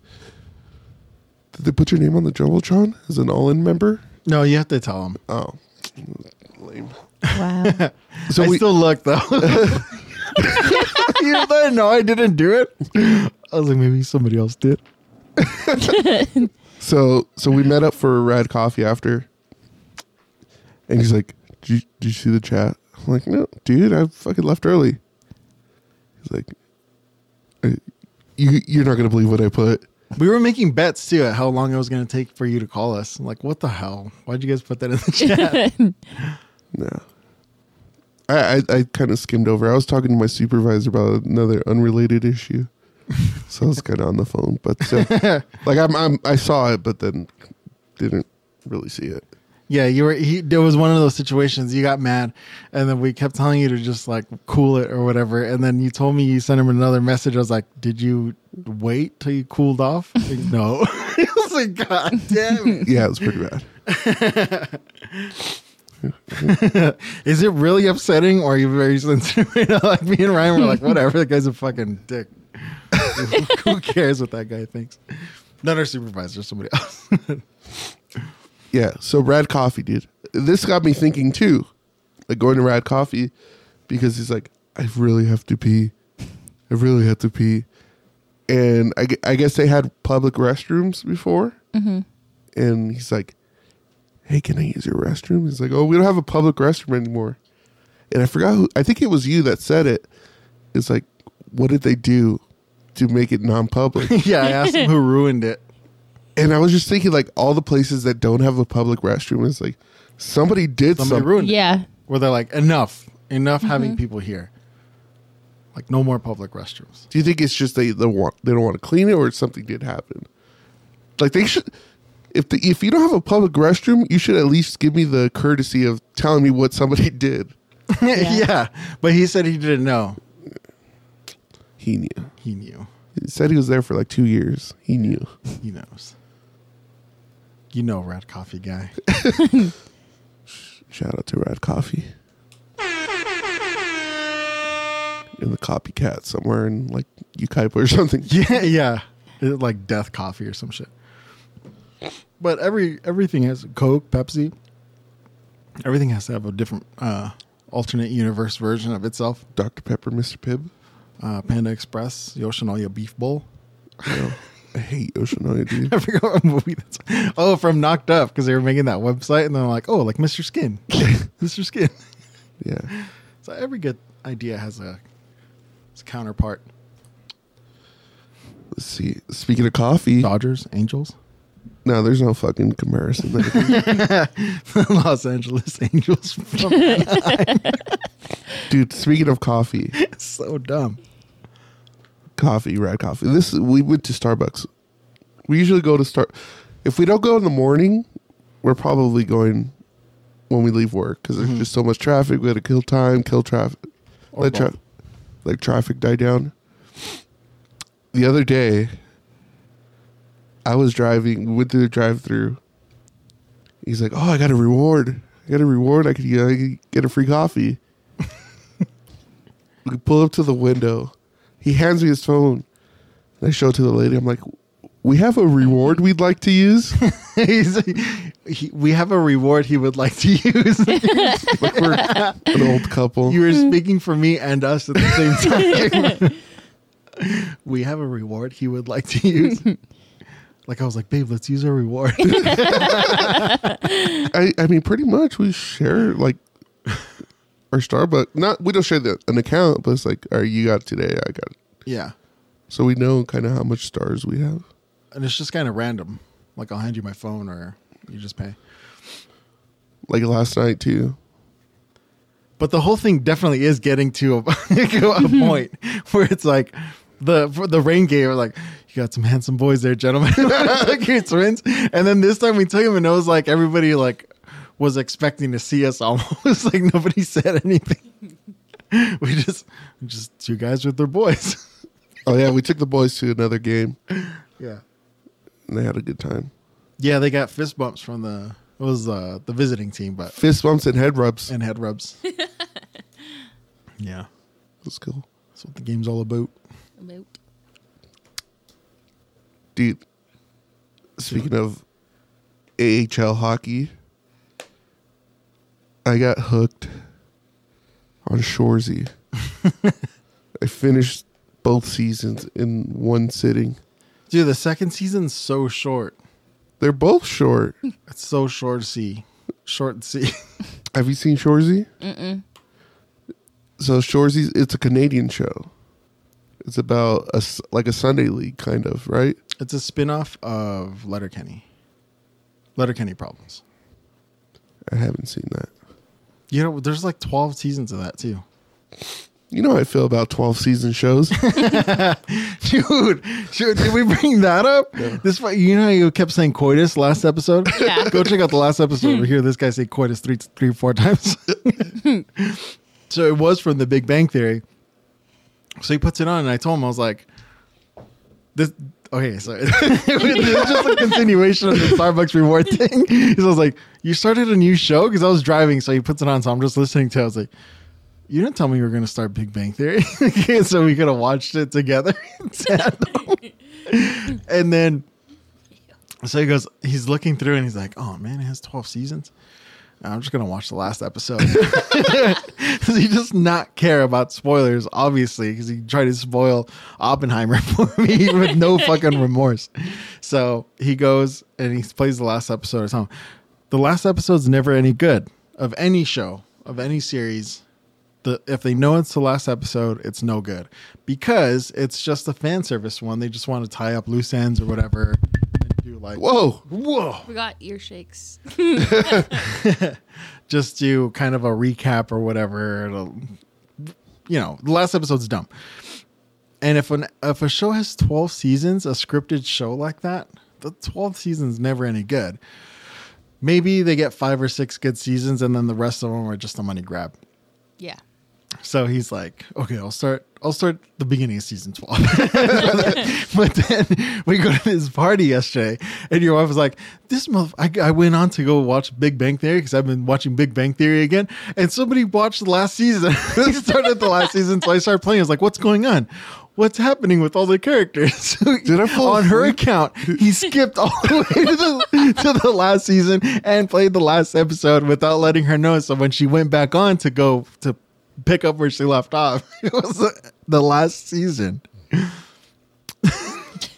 [SPEAKER 2] Did they put your name on the jumbotron as an all-in member?
[SPEAKER 1] No, you have to tell them.
[SPEAKER 2] Oh, (laughs) lame.
[SPEAKER 3] Wow. (laughs)
[SPEAKER 2] So
[SPEAKER 1] I
[SPEAKER 2] we
[SPEAKER 1] still look though. (laughs) you didn't know I didn't do it. I was like, maybe somebody else did.
[SPEAKER 2] So so we met up for a rad coffee after, and he's like, "Did you, did you see the chat?" I'm like, "No, dude, I fucking left early." He's like, "Uh, "You you're not gonna believe what I put."
[SPEAKER 1] We were making bets too at how long it was going to take for you to call us. I'm like, what the hell? Why'd you guys put that in the chat? (laughs)
[SPEAKER 2] No, I I, I kind of skimmed over. I was talking to my supervisor about another unrelated issue, so I was (laughs) kind of on the phone. But still, like I'm, I'm I saw it, but then didn't really see it.
[SPEAKER 1] Yeah, you were. He, there was one of those situations. You got mad, and then we kept telling you to just like cool it or whatever. And then you told me you sent him another message. I was like, did you wait till you cooled off? Like, no. (laughs) I was like, God damn. it.
[SPEAKER 2] Yeah, it was pretty bad. (laughs)
[SPEAKER 1] Is it really upsetting, or are you very sensitive? (laughs) You know, like me and Ryan were like, whatever. The guy's a fucking dick. Who cares what that guy thinks? Not our supervisor, somebody else.
[SPEAKER 2] Yeah, so Rad Coffee, dude. This got me thinking too, like going to Rad Coffee, because he's like, I really have to pee. I really have to pee, and I, I guess they had public restrooms before, mm-hmm. and he's like, "Hey, can I use your restroom?" He's like, "Oh, we don't have a public restroom anymore." And I forgot who. I think it was you that said it. It's like, what did they do to make it non-public? (laughs)
[SPEAKER 1] yeah, I asked him who ruined it.
[SPEAKER 2] And I was just thinking, like, all the places that don't have a public restroom, is like somebody did
[SPEAKER 1] Somebody
[SPEAKER 2] something.
[SPEAKER 1] ruined it.
[SPEAKER 3] Yeah.
[SPEAKER 1] Where they're like, enough, enough having mm-hmm. people here. Like, no more public restrooms.
[SPEAKER 2] Do you think it's just they they want they don't want to clean it, or something did happen? Like they should. If the, if you don't have a public restroom, you should at least give me the courtesy of telling me what somebody (laughs) did. (laughs)
[SPEAKER 1] yeah. but he said he didn't know.
[SPEAKER 2] He knew.
[SPEAKER 1] He knew.
[SPEAKER 2] He said he was there for like two years. He knew.
[SPEAKER 1] He knows. You know, Red Coffee guy. (laughs)
[SPEAKER 2] Shout out to Red Coffee. In the copycat somewhere in like Yucaipa or something. (laughs)
[SPEAKER 1] yeah, yeah. It- like Death Coffee or some shit. But every everything has Coke, Pepsi. Everything has to have a different uh, alternate universe version of itself.
[SPEAKER 2] Dr. Pepper, Mr. Pibb.
[SPEAKER 1] Uh, Panda Express, Yoshinoya Beef Bowl.
[SPEAKER 2] Know. I hate dude. (laughs)
[SPEAKER 1] I forgot what movie that's. Oh, from Knocked Up because they were making that website and they're like, oh, like Mr. Skin, (laughs) Mr. Skin.
[SPEAKER 2] Yeah.
[SPEAKER 1] So every good idea has a, its counterpart.
[SPEAKER 2] Let's see. Speaking of coffee,
[SPEAKER 1] Dodgers, Angels,
[SPEAKER 2] no, there's no fucking comparison. there. (laughs)
[SPEAKER 1] Los Angeles Angels. From,
[SPEAKER 2] dude, speaking of coffee,
[SPEAKER 1] so dumb.
[SPEAKER 2] Coffee, Rad Coffee. This we went to Starbucks. We usually go to Star. If we don't go in the morning, we're probably going when we leave work because there's mm-hmm. just so much traffic. We got to kill time, kill traffic,
[SPEAKER 1] Or
[SPEAKER 2] let tra- like traffic die down. The other day, I was driving. We went through the drive-through. He's like, "Oh, I got a reward. I got a reward. I could, I could get a free coffee." (laughs) we pull up to the window. He hands me his phone. And I show it to the lady. I'm like, "We have a reward we'd like to use." (laughs)
[SPEAKER 1] He's, he, we have a reward he would like to use. (laughs)
[SPEAKER 2] like we're an old couple.
[SPEAKER 1] you were speaking for me and us at the same time. (laughs) we have a reward he would like to use. Like I was like, babe, let's use our reward.
[SPEAKER 2] I, I mean, pretty much we share like our Starbucks. Not we don't share the, an account, but it's like, all right, you got today, I got. It.
[SPEAKER 1] yeah,
[SPEAKER 2] So we know kind of how much stars we have.
[SPEAKER 1] and it's just kind of random. Like I'll hand you my phone, or you just pay.
[SPEAKER 2] Like last night too.
[SPEAKER 1] But the whole thing definitely is getting to a, (laughs) a (laughs) point where it's like the for the Reign game. Like, you got some handsome boys there, gentlemen. (laughs) like your twins. And then this time we took him, and it was like everybody like was expecting to see us (laughs) almost. like nobody said anything. we just just two guys with their boys. (laughs)
[SPEAKER 2] Oh yeah, we took the boys to another game
[SPEAKER 1] yeah.
[SPEAKER 2] and they had a good time.
[SPEAKER 1] Yeah, they got fist bumps from the it was uh, the visiting team, but
[SPEAKER 2] Fist bumps and head rubs.
[SPEAKER 1] and head rubs. (laughs) yeah,
[SPEAKER 2] That's cool,
[SPEAKER 1] that's what the game's all about.
[SPEAKER 3] About.
[SPEAKER 2] dude. Speaking of AHL hockey, I got hooked on Shoresy. (laughs) I finished both seasons in one sitting.
[SPEAKER 1] Dude, the second season's so short.
[SPEAKER 2] They're both short.
[SPEAKER 1] It's so short to see. Short to see. (laughs)
[SPEAKER 2] Have you seen Shoresy? Mm-mm. So Shoresy, it's a Canadian show. It's about a s- like a Sunday league kind of, right?
[SPEAKER 1] It's a spin-off of Letterkenny. Letterkenny Problems.
[SPEAKER 2] I haven't seen that.
[SPEAKER 1] You know, there's like 12 seasons of that too.
[SPEAKER 2] You know how I feel about twelve season shows. (laughs)
[SPEAKER 1] Dude, dude, did we bring that up? This you know how you kept saying coitus last episode?
[SPEAKER 3] Yeah.
[SPEAKER 1] Go check out the last episode. We hmm. hear this guy say coitus three, three, four times. (laughs) so it was from the Big Bang Theory. So he puts it on, and I told him I was like, "This." Okay, so (laughs) it's just a continuation of the Starbucks reward (laughs) thing. (laughs) i was like, "You started a new show?" Because I was driving, so he puts it on. So I'm just listening to. it. I was like, "You didn't tell me you were going to start Big Bang Theory," so we could have watched it together. and then, so he goes, he's looking through, and he's like, "Oh man, it has 12 seasons." I'm just gonna watch the last episode. (laughs) Does he just not care about spoilers? Obviously, because he tried to spoil Oppenheimer (laughs) for me with no fucking remorse. So he goes and he plays the last episode or something. the last episode's never any good of any show of any series. The if they know it's the last episode, it's no good because it's just a fan service one. They just want to tie up loose ends or whatever like
[SPEAKER 2] Whoa.
[SPEAKER 1] whoa,
[SPEAKER 3] We got ear shakes. (laughs)
[SPEAKER 1] just do kind of a recap or whatever. It'll, you know, the last episode's dumb. And if an if a show has twelve seasons, a scripted show like that, the twelve season's never any good. Maybe they get five or six good seasons, and then the rest of them are just a money grab.
[SPEAKER 3] yeah.
[SPEAKER 1] So he's like, okay, I'll start. I'll start the beginning of season twelve. (laughs) but then we go to this party yesterday, and your wife was like, "This month, I, I went on to go watch Big Bang Theory because I've been watching Big Bang Theory again, and somebody watched the last season. (laughs) he started the last season, so I started playing. I was like, "What's going on? What's happening with all the characters?" (laughs)
[SPEAKER 2] Did I fall
[SPEAKER 1] on her account? He skipped all the way to the to the last season and played the last episode without letting her know. So when she went back on to go to pick up where she left off, (laughs) it was the, the last season. (laughs)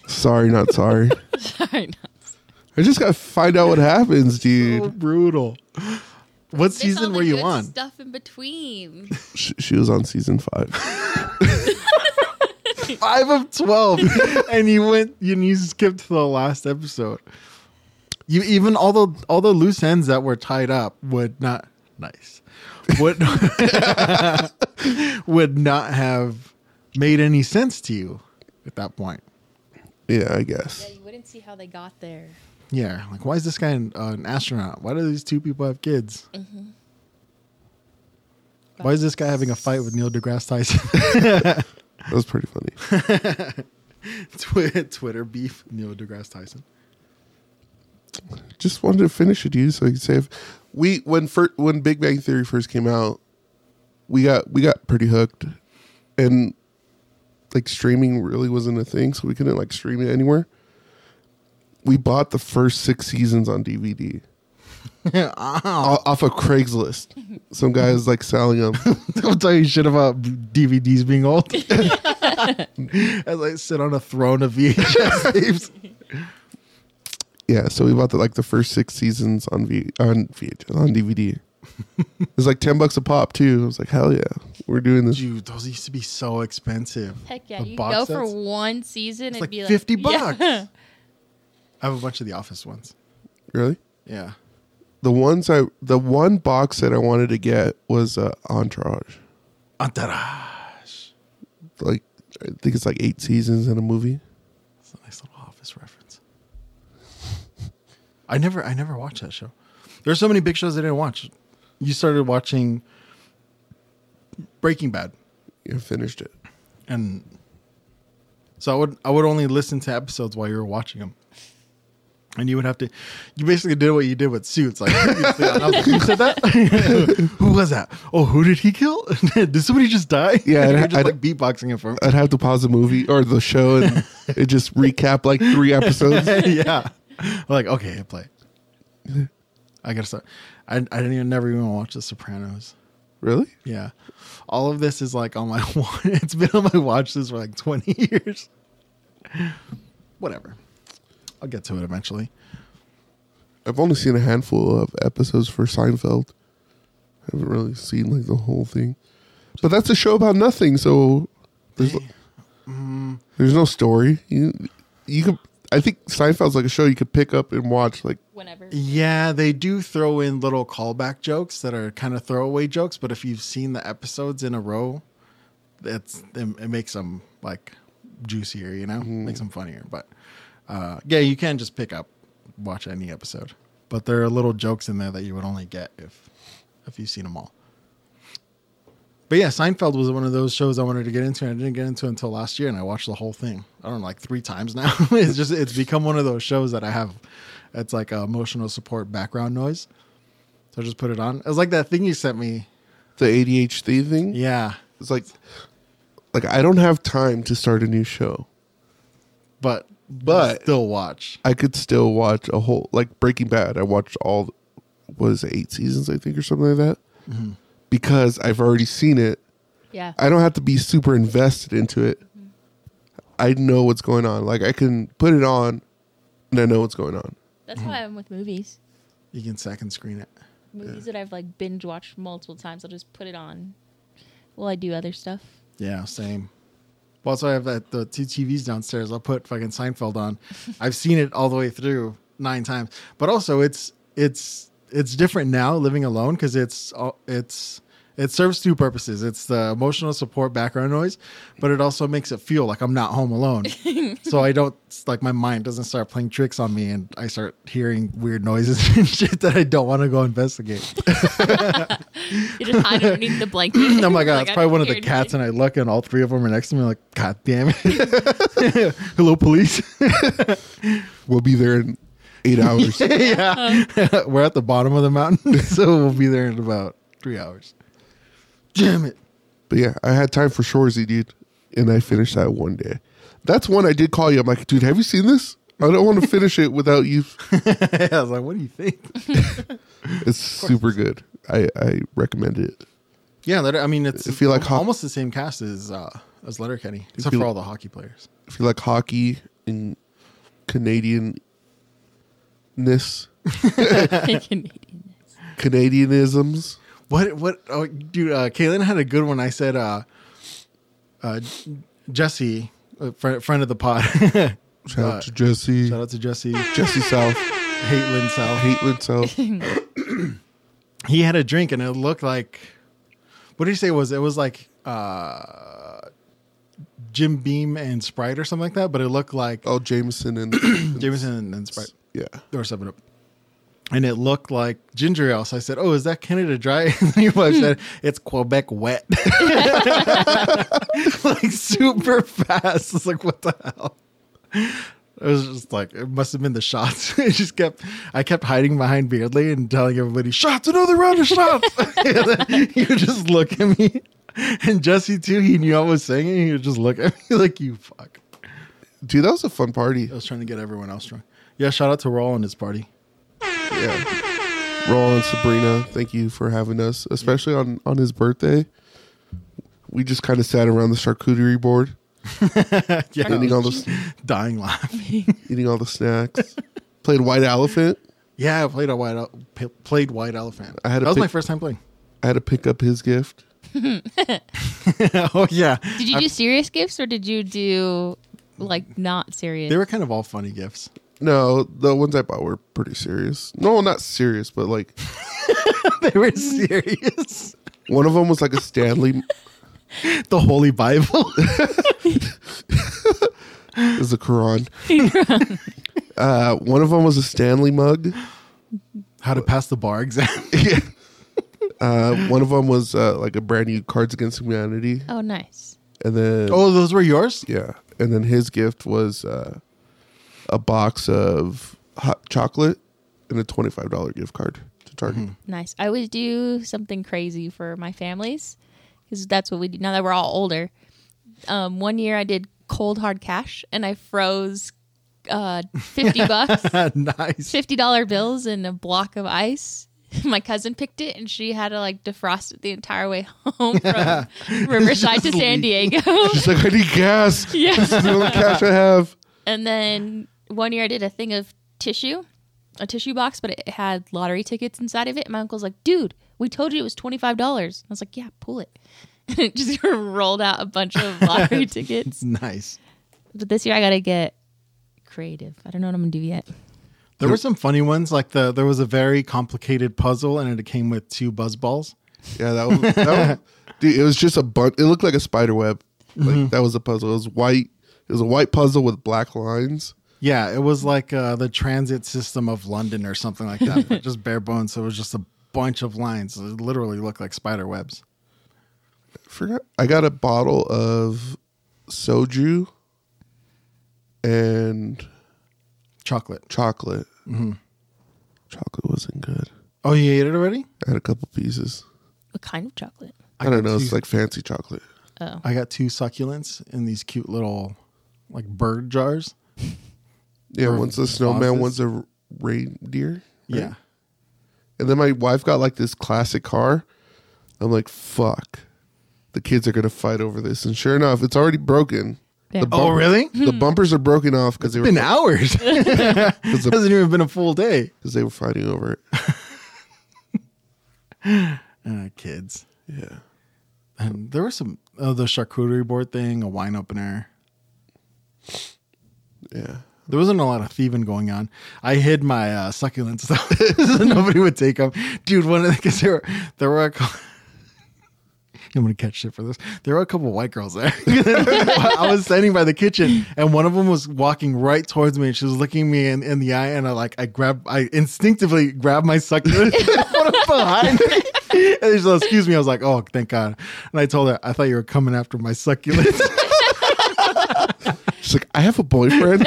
[SPEAKER 2] Sorry, not sorry. (laughs)
[SPEAKER 3] Sorry. no.
[SPEAKER 2] I just gotta find out what happens,
[SPEAKER 1] So
[SPEAKER 2] dude.
[SPEAKER 1] brutal. What
[SPEAKER 3] Miss
[SPEAKER 1] season were you on?
[SPEAKER 3] Stuff in between.
[SPEAKER 2] She, she was on season five.
[SPEAKER 1] Five of twelve, and you went. You, you skipped to the last episode. You even all the all the loose ends that were tied up would not nice would (laughs) would not have made any sense to you at that point.
[SPEAKER 2] Yeah, I guess.
[SPEAKER 3] yeah, you wouldn't see how they got there.
[SPEAKER 1] Yeah, like why is this guy an, uh, an astronaut? Why do these two people have kids? Why is this guy having a fight with Neil deGrasse Tyson? (laughs)
[SPEAKER 2] That was pretty funny. (laughs)
[SPEAKER 1] Twi- Twitter beef, Neil deGrasse Tyson.
[SPEAKER 2] Just wanted to finish it, you, so I could say if we when fir- when Big Bang Theory first came out, we got we got pretty hooked, and like streaming really wasn't a thing, so we couldn't like stream it anywhere. We bought the first six seasons on DVD (laughs)
[SPEAKER 1] Ow.
[SPEAKER 2] off of Craigslist. Some guy guys like selling them. (laughs)
[SPEAKER 1] Don't tell you shit about DVDs being old. (laughs) As I sit on a throne of VHS tapes.
[SPEAKER 2] Yeah, so we bought the, like the first six seasons on V on VHS on DVD. (laughs) it was like ten bucks a pop too. I was like, hell yeah, we're doing this.
[SPEAKER 1] Dude, those used to be so expensive.
[SPEAKER 3] Heck yeah,
[SPEAKER 1] The
[SPEAKER 3] you
[SPEAKER 1] box
[SPEAKER 3] go for
[SPEAKER 1] sets?
[SPEAKER 3] one season
[SPEAKER 1] It's
[SPEAKER 3] and
[SPEAKER 1] like
[SPEAKER 3] be
[SPEAKER 1] 50
[SPEAKER 3] like
[SPEAKER 1] bucks.
[SPEAKER 3] Yeah. (laughs)
[SPEAKER 1] I have a bunch of the Office ones.
[SPEAKER 2] Really?
[SPEAKER 1] Yeah.
[SPEAKER 2] The ones I the one box that I wanted to get was uh, Entourage.
[SPEAKER 1] Entourage.
[SPEAKER 2] Like I think it's like eight seasons in a movie.
[SPEAKER 1] It's a nice little Office reference. I never, I never watched that show. There's so many big shows I didn't watch. You started watching Breaking Bad.
[SPEAKER 2] You finished it.
[SPEAKER 1] and so I would I would only listen to episodes while you were watching them, and you would have to. You basically did what you did with Suits. Like, you'd say- and I was like, who said that? (laughs) who was that? Oh, who did he kill? (laughs) did somebody just die?
[SPEAKER 2] Yeah, (laughs) I'd-
[SPEAKER 1] just
[SPEAKER 2] I'd-
[SPEAKER 1] like beatboxing it for him.
[SPEAKER 2] I'd have to pause the movie or the show and it just recap like three episodes.
[SPEAKER 1] yeah, (laughs) like okay, hit play. (laughs) I gotta start. I I didn't even never even watch The Sopranos.
[SPEAKER 2] Really?
[SPEAKER 1] Yeah, all of this is like on my. (laughs) It's been on my watch list for like twenty years. Whatever, I'll get to it eventually.
[SPEAKER 2] I've only seen a handful of episodes for Seinfeld. I haven't really seen like the whole thing. But that's a show about nothing, so there's there's no story. You you could I think Seinfeld's like a show you could pick up and watch like
[SPEAKER 3] Whenever.
[SPEAKER 1] Yeah, they do throw in little callback jokes that are kind of throwaway jokes, but if you've seen the episodes in a row, it's it, it makes them like juicier, you know, makes them funnier. But uh, yeah, you can just pick up, watch any episode, but there are little jokes in there that you would only get if if you've seen them all. But yeah, Seinfeld was one of those shows I wanted to get into. And I didn't get into until last year, and I watched the whole thing. I don't know, like three times now. (laughs) it's just it's become one of those shows that I have. It's like a emotional support background noise. So I just put it on. It was like that thing you sent me.
[SPEAKER 2] the ADHD thing.
[SPEAKER 1] Yeah,
[SPEAKER 2] It's like like I don't have time to start a new show.
[SPEAKER 1] but
[SPEAKER 2] But-
[SPEAKER 1] still watch.
[SPEAKER 2] I could still watch a whole like Breaking Bad. I watched all was eight seasons I think or something like that. Mm-hmm. Because I've already seen it.
[SPEAKER 3] Yeah.
[SPEAKER 2] I don't have to be super invested into it. Mm-hmm. I know what's going on. Like I can put it on and I know what's going on.
[SPEAKER 3] That's how I am with movies.
[SPEAKER 1] You can second screen it.
[SPEAKER 3] Movies that I've like binge watched multiple times, I'll just put it on while I do other stuff.
[SPEAKER 1] Yeah, same. Well, also, I have that the two TVs downstairs. I'll put fucking Seinfeld on. (laughs) I've seen it all the way through nine times. But also, it's it's it's different now living alone because it's uh, it's it serves two purposes. It's the emotional support background noise, but it also makes it feel like I'm not home alone. (laughs) so I don't like my mind doesn't start playing tricks on me, and I start hearing weird noises (laughs) and shit that I don't want to go investigate. (laughs)
[SPEAKER 3] You just hide underneath the blanket.
[SPEAKER 1] Oh my god,
[SPEAKER 3] Like,
[SPEAKER 1] it's probably one of the cats,
[SPEAKER 3] anything.
[SPEAKER 1] and I look, and all three of them are next to me. like, God damn it! Hello, police.
[SPEAKER 2] We'll be there in eight hours. (laughs)
[SPEAKER 1] yeah, (laughs) we're at the bottom of the mountain, (laughs) so we'll be there in about three hours. Damn it!
[SPEAKER 2] But yeah, I had time for Shoresy, dude, and I finished that one day. That's one I did call you. I'm like, dude, have you seen this? I don't want to finish it without you.
[SPEAKER 1] I was like, what do you think?
[SPEAKER 2] It's super good. I I recommend it.
[SPEAKER 1] Yeah, Letter- I mean, it's
[SPEAKER 2] If you like ho-
[SPEAKER 1] almost the same cast as uh, as Letterkenny, except
[SPEAKER 2] you-
[SPEAKER 1] for all the hockey players.
[SPEAKER 2] If you like hockey and Canadian ness, (laughs) Canadianisms.
[SPEAKER 1] What? What? Oh, dude, uh, Kaylin had a good one. I said, uh, uh, Jesse, a friend, friend of the pod. (laughs)
[SPEAKER 2] Shout
[SPEAKER 1] Uh,
[SPEAKER 2] out to Jesse.
[SPEAKER 1] Shout out to Jesse.
[SPEAKER 2] Jesse South.
[SPEAKER 1] Haitlin South.
[SPEAKER 2] Haitlin South. (clears throat)
[SPEAKER 1] he had a drink and it looked like what did he say it was it was like uh Jim Beam and Sprite or something like that, but it looked like
[SPEAKER 2] Oh, Jameson and (clears throat)
[SPEAKER 1] Jameson and, and Sprite
[SPEAKER 2] yeah.
[SPEAKER 1] or Seven Up. And it looked like ginger ale. So I said, "Oh, is that Canada Dry?" (laughs) And your wife said, "It's Quebec Wet." (laughs) like super fast. It's like, what the hell? It was just like it must have been the shots. (laughs) it just kept. I kept hiding behind Beardly and telling everybody, "Shots! Another round of shots!" and then he would just look at me, and Jesse too. He knew I was saying it. He would just look at me like, "You fuck."
[SPEAKER 2] Dude, that was a fun party.
[SPEAKER 1] I was trying to get everyone else drunk. Yeah, shout out to Raul and his party.
[SPEAKER 2] Yeah. Raul and Sabrina, thank you for having us, especially on on his birthday. We just kind of sat around the charcuterie board, (laughs)
[SPEAKER 1] Yeah,
[SPEAKER 2] eating all the
[SPEAKER 1] dying laughing. (laughs)
[SPEAKER 2] eating all the snacks. Played White Elephant.
[SPEAKER 1] yeah, I played a white el- p- played white elephant.
[SPEAKER 2] I had to
[SPEAKER 1] that was
[SPEAKER 2] pick-
[SPEAKER 1] my first time playing.
[SPEAKER 2] I had to pick up his gift. (laughs)
[SPEAKER 1] oh yeah,
[SPEAKER 3] Did you do serious gifts or did you do like not serious?
[SPEAKER 1] they were kind of all funny gifts.
[SPEAKER 2] No, the ones I bought were pretty serious. No, not serious, but like (laughs)
[SPEAKER 1] they were serious.
[SPEAKER 2] one of them was like a Stanley. (laughs)
[SPEAKER 1] the Holy Bible. (laughs)
[SPEAKER 2] is a Quran. uh, one of them was a Stanley mug.
[SPEAKER 1] How to pass the bar exam.
[SPEAKER 2] yeah. Uh, one of them was uh, like a brand new Cards Against Humanity,
[SPEAKER 3] oh, nice.
[SPEAKER 2] and then
[SPEAKER 1] oh, those were yours.
[SPEAKER 2] yeah, and then his gift was uh, a box of hot chocolate and a twenty five dollar gift card to Target.
[SPEAKER 3] Nice. I always do something crazy for my families because that's what we do now that we're all older. Um, one year I did cold hard cash and I froze uh, 50 (laughs) bucks,
[SPEAKER 1] nice.
[SPEAKER 3] $50 bills in a block of ice. (laughs) My cousin picked it and she had to like defrost it the entire way home from (laughs) Riverside to San. Diego.
[SPEAKER 2] She's like, I need gas.
[SPEAKER 3] yeah.
[SPEAKER 2] This is the only cash I have.
[SPEAKER 3] And then one year I did a thing of tissue, a tissue box, but it had lottery tickets inside of it. My uncle's like, dude, we told you it was $25. I was like, yeah, pull it. And (laughs) it just (laughs) rolled out a bunch of lottery (laughs) tickets.
[SPEAKER 1] Nice.
[SPEAKER 3] But this year I got to get creative. I don't know what I'm going to do yet.
[SPEAKER 1] There were some funny ones. Like the there was a very complicated puzzle, and it came with two buzz balls.
[SPEAKER 2] Yeah, that was, that was dude. It was just a bunch. It looked like a spider web. Like mm-hmm. that was a puzzle. It was white. It was a white puzzle with black lines.
[SPEAKER 1] Yeah, it was like uh, the transit system of London or something like that, just (laughs) bare bones. So it was just a bunch of lines. It literally looked like spider webs.
[SPEAKER 2] forgot. I got a bottle of soju and
[SPEAKER 1] Chocolate.
[SPEAKER 2] chocolate. hmm Chocolate wasn't good.
[SPEAKER 1] Oh, you ate it already?
[SPEAKER 2] I had a couple pieces.
[SPEAKER 3] What kind of chocolate?
[SPEAKER 2] I, don't know.
[SPEAKER 1] two-
[SPEAKER 2] It's like fancy chocolate.
[SPEAKER 3] Oh.
[SPEAKER 1] I got two succulents in these cute little like bird jars. (laughs)
[SPEAKER 2] Yeah,
[SPEAKER 1] Or
[SPEAKER 2] one's a snowman, one's a reindeer. right?
[SPEAKER 1] Yeah.
[SPEAKER 2] And then my wife got like this classic car. I'm like, fuck. The kids are gonna fight over this. And sure enough, it's already broken. The
[SPEAKER 1] Oh, really?
[SPEAKER 2] The bumpers are broken off because they were
[SPEAKER 1] Been hours. (laughs) (laughs) it
[SPEAKER 2] because
[SPEAKER 1] hasn't even been a full day.
[SPEAKER 2] Because they were fighting over it.
[SPEAKER 1] Uh, (laughs) kids.
[SPEAKER 2] Yeah.
[SPEAKER 1] And there was some oh the charcuterie board thing, a wine opener.
[SPEAKER 2] Yeah.
[SPEAKER 1] There wasn't a lot of thieving going on. I hid my uh, succulents (laughs) so nobody would take them. Dude, one of the because there were there were a couple. (laughs) I'm gonna catch shit for this. There were a couple white girls there. (laughs) I was standing by the kitchen, and one of them was walking right towards me, and she was looking me in, in the eye, and I like I grabbed, I instinctively grabbed my succulent, behind me, and she's like, "Excuse me." I was like, "Oh, thank God!" And I told her, "I thought you were coming after my succulents."
[SPEAKER 2] She's like, I have a boyfriend. (laughs)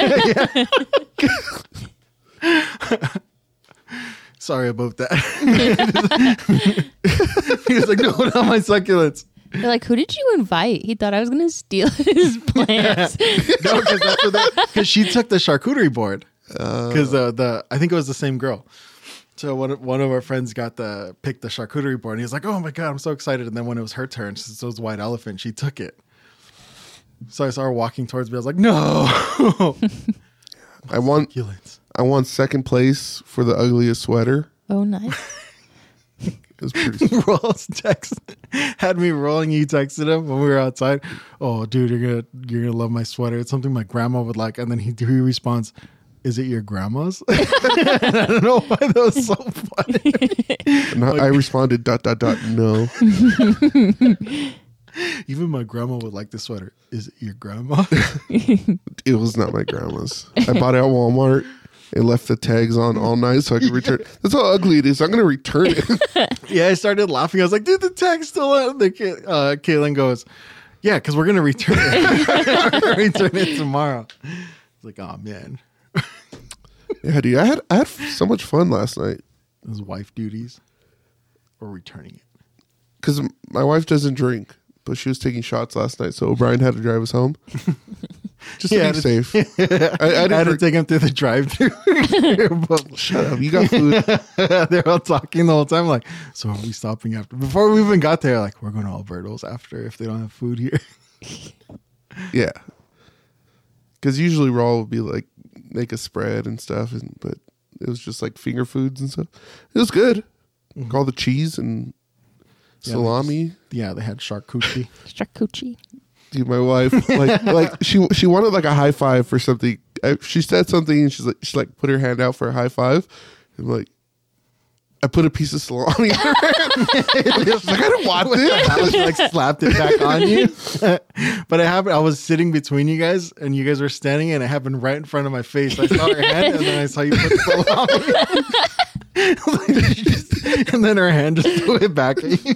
[SPEAKER 1] Sorry about that. (laughs) he was like, "No, not my succulents."
[SPEAKER 3] They're like, who did you invite? He thought I was gonna steal (laughs) his plants.
[SPEAKER 1] no, because that's what because she took the charcuterie board. Because uh, the I think it was the same girl. So one of, one of our friends got the picked the charcuterie board, and he was like, "Oh my god, I'm so excited!" And then when it was her turn, since it was white elephant, she took it. So I saw her walking towards me. I was like, "No, (laughs)
[SPEAKER 2] I want
[SPEAKER 1] succulents."
[SPEAKER 2] I won second place for the ugliest sweater.
[SPEAKER 3] oh, nice. (laughs)
[SPEAKER 2] It was pretty. (laughs)
[SPEAKER 1] Raul's text had me rolling. You texted him when we were outside. Oh, dude, you're gonna you're gonna love my sweater. It's something my grandma would like. And then he he responds, "Is it your grandma's?" I don't know why that was so funny.
[SPEAKER 2] and I I responded dot dot dot no. (laughs)
[SPEAKER 1] Even my grandma would like this sweater. Is it your grandma? (laughs)
[SPEAKER 2] It was not my grandma's. I bought it at Walmart and left the tags on all night so I could return. (laughs) That's how ugly it is. I'm gonna return it.
[SPEAKER 1] yeah, I started laughing. I was like, "Dude, the tag's still on." The kid, uh, Kaylin goes, "Yeah, because we're gonna return it. return it tomorrow." It's like, "Oh man,
[SPEAKER 2] yeah, dude. I had I had so much fun last night
[SPEAKER 1] his wife duties or returning it."
[SPEAKER 2] because my wife doesn't drink, but she was taking shots last night, so O'Brien had to drive us home. (laughs) Just
[SPEAKER 1] Yeah,
[SPEAKER 2] to be safe. (laughs) I, I
[SPEAKER 1] I, had
[SPEAKER 2] didn't.
[SPEAKER 1] to take him through the drive-through. (laughs)
[SPEAKER 2] shut up. You got food.
[SPEAKER 1] They're all talking the whole time. Like, so are we stopping after? Before we even got there, like, we're going to Alberto's after if they don't have food here.
[SPEAKER 2] Yeah. Because usually Raul would be like make a spread and stuff, and but it was just like finger foods and stuff. It was good. Mm-hmm. All the cheese and
[SPEAKER 1] Yeah,
[SPEAKER 2] salami.
[SPEAKER 1] yeah, they had charcuterie. (laughs)
[SPEAKER 3] Charcuterie.
[SPEAKER 2] Dude, my wife like (laughs) like she she wanted like a high five for something. I, she said something and she's like she like put her hand out for a high five. I'm like, I put a piece of salami in her hand. (laughs) She's like, I don't want this.
[SPEAKER 1] I was like slapped it back on you. but it happened. I was sitting between you guys, and you guys were standing, and it happened right in front of my face. I saw her hand, and then I saw you put salami. and then her hand just threw it back at you.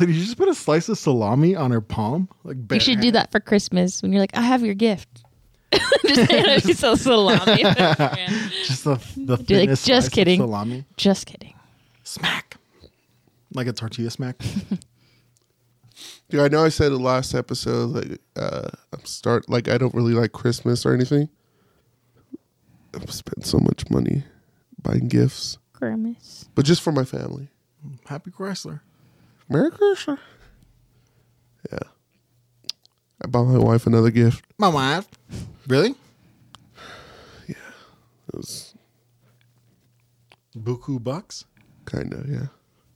[SPEAKER 1] So did you just put a slice of salami on her palm? Like bare
[SPEAKER 3] You should do that for Christmas when you're like, I have your gift. (laughs) just hand a piece of salami. (laughs)
[SPEAKER 1] Just the the
[SPEAKER 3] like,
[SPEAKER 1] thinnest
[SPEAKER 3] just
[SPEAKER 1] slice of
[SPEAKER 3] kidding.
[SPEAKER 1] salami.
[SPEAKER 3] just kidding.
[SPEAKER 1] Smack. Like a tortilla smack. (laughs)
[SPEAKER 2] Dude, I know I said the last episode like uh I'm start like I don't really like Christmas or anything. I've spent so much money buying gifts,
[SPEAKER 3] Grimace.
[SPEAKER 2] but just for my family.
[SPEAKER 1] Happy Chrysler.
[SPEAKER 2] Merry Christmas. Yeah. I bought my wife another gift.
[SPEAKER 1] My wife. Really? Yeah.
[SPEAKER 2] It was
[SPEAKER 1] Buku bucks.
[SPEAKER 2] kind of yeah.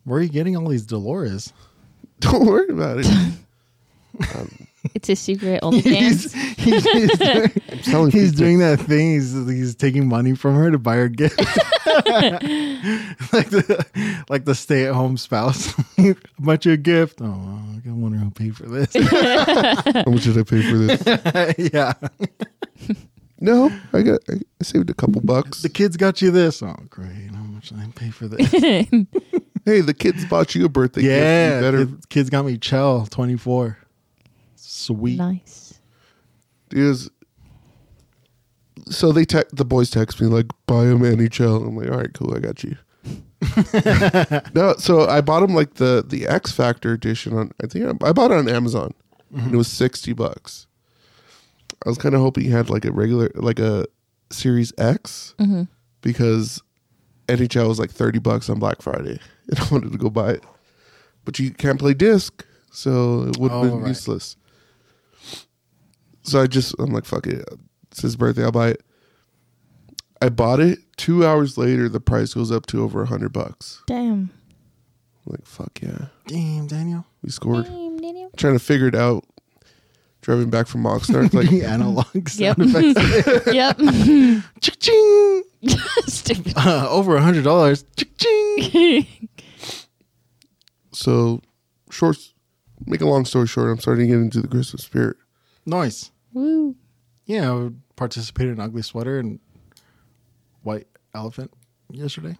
[SPEAKER 1] Where are you getting all these Dolores? (laughs)
[SPEAKER 2] Don't worry about it. (laughs)
[SPEAKER 3] Um, It's a secret (laughs)
[SPEAKER 1] he's,
[SPEAKER 3] OnlyFans.
[SPEAKER 1] he's, he's doing, (laughs)
[SPEAKER 2] I'm telling
[SPEAKER 1] he's
[SPEAKER 2] people.
[SPEAKER 1] doing that thing. He's, he's taking money from her to buy her gift. (laughs) like the like the stay at home spouse. I bought you a gift. Oh, well, I wonder who paid for this.
[SPEAKER 2] How much did I pay for this?
[SPEAKER 1] yeah,
[SPEAKER 2] No, I got I saved a couple bucks.
[SPEAKER 1] the kids got you this. Oh, great! How much did I pay for this?
[SPEAKER 2] hey, the kids bought you a birthday
[SPEAKER 1] yeah,
[SPEAKER 2] gift. You better
[SPEAKER 1] the kids got me NHL twenty four. Sweet.
[SPEAKER 3] nice.
[SPEAKER 2] is so they te- the boys text me like buy him NHL. I'm like, all right, cool, I got you. (laughs) no, so I bought him like the the X Factor edition on. I think I, I bought it on Amazon. And it mm-hmm. was sixty bucks. I was kind of hoping he had like a regular like a Series X mm-hmm. because NHL was like thirty bucks on Black Friday, (laughs) and I wanted to go buy it, but you can't play disc, so it would have
[SPEAKER 1] Oh,
[SPEAKER 2] been
[SPEAKER 1] right.
[SPEAKER 2] useless. So I just I'm like, fuck it. It's his birthday. I'll buy it. I bought it. Two hours later, the price goes up to over a hundred bucks.
[SPEAKER 3] Damn.
[SPEAKER 2] I'm like, fuck yeah,
[SPEAKER 1] Damn, Daniel.
[SPEAKER 2] we scored.
[SPEAKER 3] Damn, Daniel.
[SPEAKER 2] Trying to figure it out. Driving back from Oxnard, like (laughs) (laughs)
[SPEAKER 1] the (laughs) analog
[SPEAKER 3] Yep.
[SPEAKER 1] sound effects.
[SPEAKER 3] yep.
[SPEAKER 1] Ching!
[SPEAKER 3] Stupid.
[SPEAKER 1] Uh, over a hundred dollars. Ching!
[SPEAKER 2] so. Short. Make a long story short, I'm starting to get into the Christmas spirit.
[SPEAKER 1] Nice.
[SPEAKER 3] Woo.
[SPEAKER 1] Yeah, I participated in Ugly Sweater and White Elephant yesterday.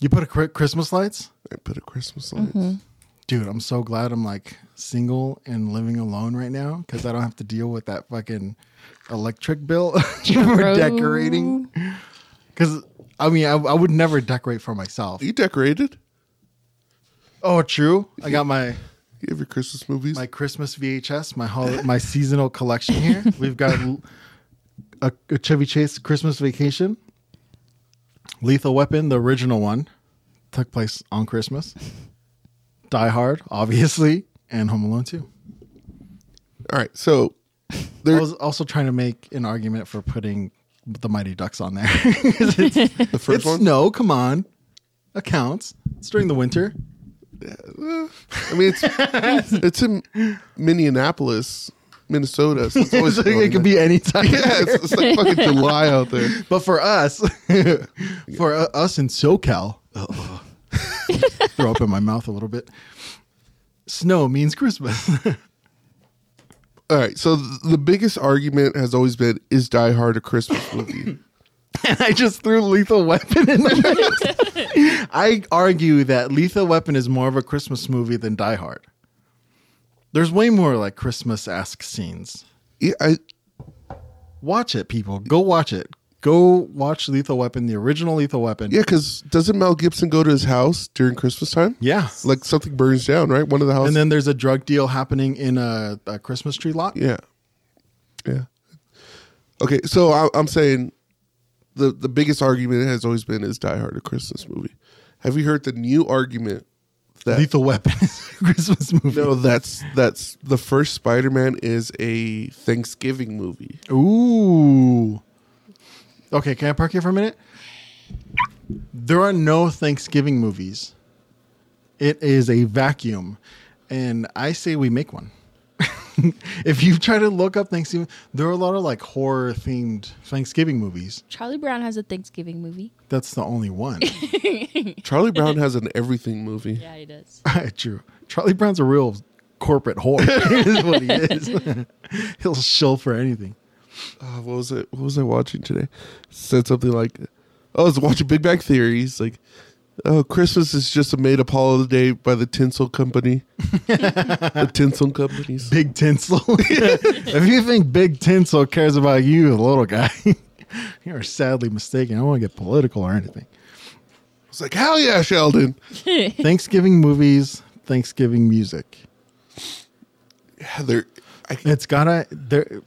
[SPEAKER 1] You put a cri- Christmas lights?
[SPEAKER 2] I put a Christmas lights. Mm-hmm.
[SPEAKER 1] Dude, I'm so glad I'm like single and living alone right now because I don't have to deal with that fucking electric bill (laughs) for
[SPEAKER 3] Bro.
[SPEAKER 1] decorating. Because I mean, I, I would never decorate for myself.
[SPEAKER 2] You decorated?
[SPEAKER 1] Oh, true. I got my
[SPEAKER 2] You have your Christmas movies.
[SPEAKER 1] my Christmas VHS, my hol- my seasonal collection here. (laughs) We've got a, a Chevy Chase Christmas Vacation, Lethal Weapon, the original one, took place on Christmas. Die Hard, obviously, and Home Alone 2.
[SPEAKER 2] All right, so
[SPEAKER 1] I
[SPEAKER 2] there,
[SPEAKER 1] was also trying to make an argument for putting the Mighty Ducks on there. (laughs)
[SPEAKER 2] the first
[SPEAKER 1] it's
[SPEAKER 2] one.
[SPEAKER 1] snow, come on. Accounts. It's during the winter.
[SPEAKER 2] I mean, it's (laughs) it's in Minneapolis, Minnesota. So it's always
[SPEAKER 1] So (laughs) it could be any time. (laughs)
[SPEAKER 2] Yeah, it's, it's like fucking July out there.
[SPEAKER 1] But for us, for uh, us in SoCal, throw up in my mouth a little bit. Snow means Christmas.
[SPEAKER 2] All right, so th- the biggest argument has always been: Is Die Hard a Christmas movie? (laughs)
[SPEAKER 1] and I just threw Lethal Weapon in the mix. (laughs) (laughs) I argue that Lethal Weapon is more of a Christmas movie than Die Hard. There's way more like Christmas esque scenes.
[SPEAKER 2] yeah, I,
[SPEAKER 1] Watch it, people. Go watch it. Go watch Lethal Weapon, the original Lethal Weapon.
[SPEAKER 2] yeah, because doesn't Mel Gibson go to his house during Christmas time?
[SPEAKER 1] Yeah.
[SPEAKER 2] Like something burns down, right? One of the houses.
[SPEAKER 1] And then there's a drug deal happening in a, a Christmas tree lot.
[SPEAKER 2] Yeah, yeah. Okay, so I, I'm saying the the biggest argument has always been: Is Die Hard a Christmas movie? Have you heard the new argument that
[SPEAKER 1] Lethal Weapon (laughs) Christmas movie.
[SPEAKER 2] no, that's that's the first Spider-Man is a Thanksgiving movie.
[SPEAKER 1] Ooh. Okay, can I park here for a minute? There are no Thanksgiving movies. It is a vacuum. And I say we make one. (laughs) if you try to look up Thanksgiving, there are a lot of like horror themed Thanksgiving movies.
[SPEAKER 3] Charlie Brown has a Thanksgiving movie.
[SPEAKER 1] That's the only one. (laughs)
[SPEAKER 2] Charlie Brown has an everything movie.
[SPEAKER 3] Yeah, he does. (laughs)
[SPEAKER 1] True. Charlie Brown's a real corporate whore, is what he is. He'll shill for anything.
[SPEAKER 2] Uh, what was it? What was I watching today? Said something like, "Oh, I was watching Big Bang Theory." He's like, "Oh, Christmas is just a made-up holiday by the tinsel company, the (laughs) tinsel companies."
[SPEAKER 1] Big Tinsel. (laughs) if you think Big Tinsel cares about you, the little guy, (laughs) you're sadly mistaken. I don't want to get political or anything.
[SPEAKER 2] It's like, "Hell yeah, Sheldon!"
[SPEAKER 1] Thanksgiving movies, Thanksgiving music.
[SPEAKER 2] Yeah,
[SPEAKER 1] It's gotta there.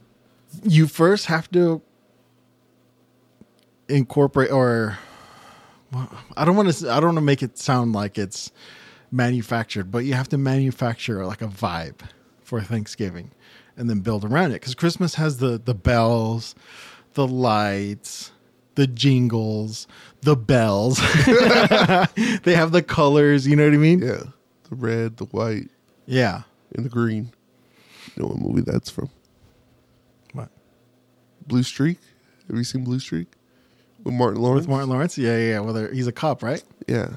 [SPEAKER 1] You first have to incorporate, or well, I don't want to. I don't want to make it sound like it's manufactured, but you have to manufacture like a vibe for Thanksgiving, and then build around it. Because Christmas has the the bells, the lights, the jingles, the bells. (laughs) they have the colors. You know what I mean?
[SPEAKER 2] yeah, the red, the white,
[SPEAKER 1] Yeah.
[SPEAKER 2] and the green. You know what movie that's from?
[SPEAKER 1] What?
[SPEAKER 2] Blue Streak. Have you seen Blue Streak with Martin Lawrence?
[SPEAKER 1] With Martin Lawrence? Yeah, yeah. yeah. Whether he's a cop, right?
[SPEAKER 2] Yeah.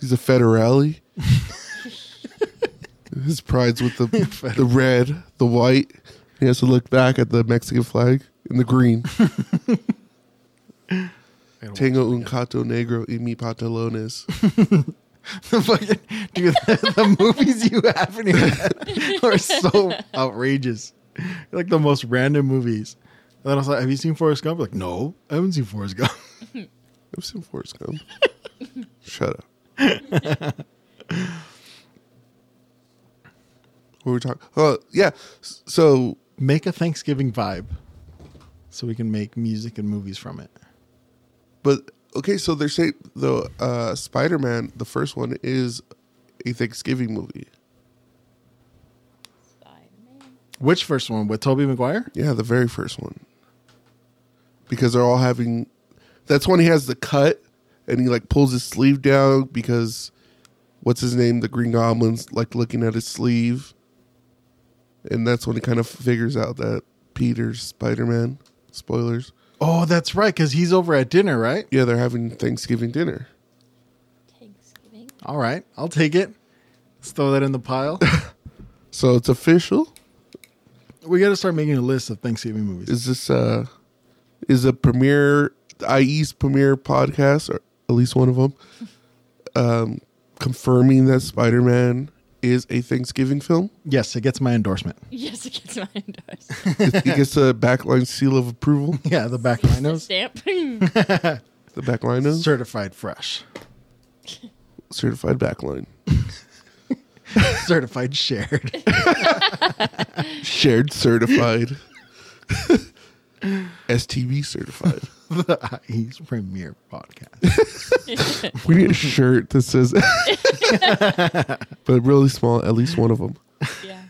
[SPEAKER 2] He's a federale. (laughs) His pride's with the (laughs) the red, the white. He has to look back at the Mexican flag in the green. Tengo un gato negro y mi pantalones. (laughs)
[SPEAKER 1] The fucking dude, the, the movies you have in your head are so outrageous. Like the most random movies. And then I was like, "Have you seen Forrest Gump?" Like, no, I haven't seen Forrest Gump. (laughs)
[SPEAKER 2] I've seen Forrest Gump. (laughs) Shut up. (laughs) what were we talking? Oh yeah. So
[SPEAKER 1] Make a Thanksgiving vibe, so we can make music and movies from it.
[SPEAKER 2] But okay, so they're saying the uh, Spider Man, the first one, is a Thanksgiving movie.
[SPEAKER 1] Which first one with Tobey Maguire?
[SPEAKER 2] Yeah, the very first one. Because they're all having. That's when he has the cut, and he like pulls his sleeve down because, what's his name? The Green Goblin's like looking at his sleeve, and that's when he kind of figures out that Peter's Spider Man. Spoilers.
[SPEAKER 1] Oh, that's right, because he's over at dinner, right?
[SPEAKER 2] Yeah, they're having Thanksgiving dinner.
[SPEAKER 3] Thanksgiving.
[SPEAKER 1] All right, I'll take it. Let's throw that in the pile. (laughs)
[SPEAKER 2] So it's official.
[SPEAKER 1] we got to start making a list of Thanksgiving movies.
[SPEAKER 2] Is this uh is a premiere IE's premiere podcast or at least one of them um confirming that Spider-Man is a Thanksgiving film?
[SPEAKER 1] yes, it gets my endorsement. (laughs)
[SPEAKER 3] Yes, it gets my endorsement. (laughs)
[SPEAKER 2] It gets a backline seal of approval. (laughs)
[SPEAKER 1] Yeah, the backline knows.
[SPEAKER 3] Stamp.
[SPEAKER 2] The backline is
[SPEAKER 1] Certified fresh.
[SPEAKER 2] certified backline.
[SPEAKER 1] Certified shared.
[SPEAKER 2] Shared certified. STB certified. (laughs)
[SPEAKER 1] the IE's premiere podcast. (laughs)
[SPEAKER 2] We need a shirt that says (laughs) but really small, at least one of them.
[SPEAKER 3] yeah.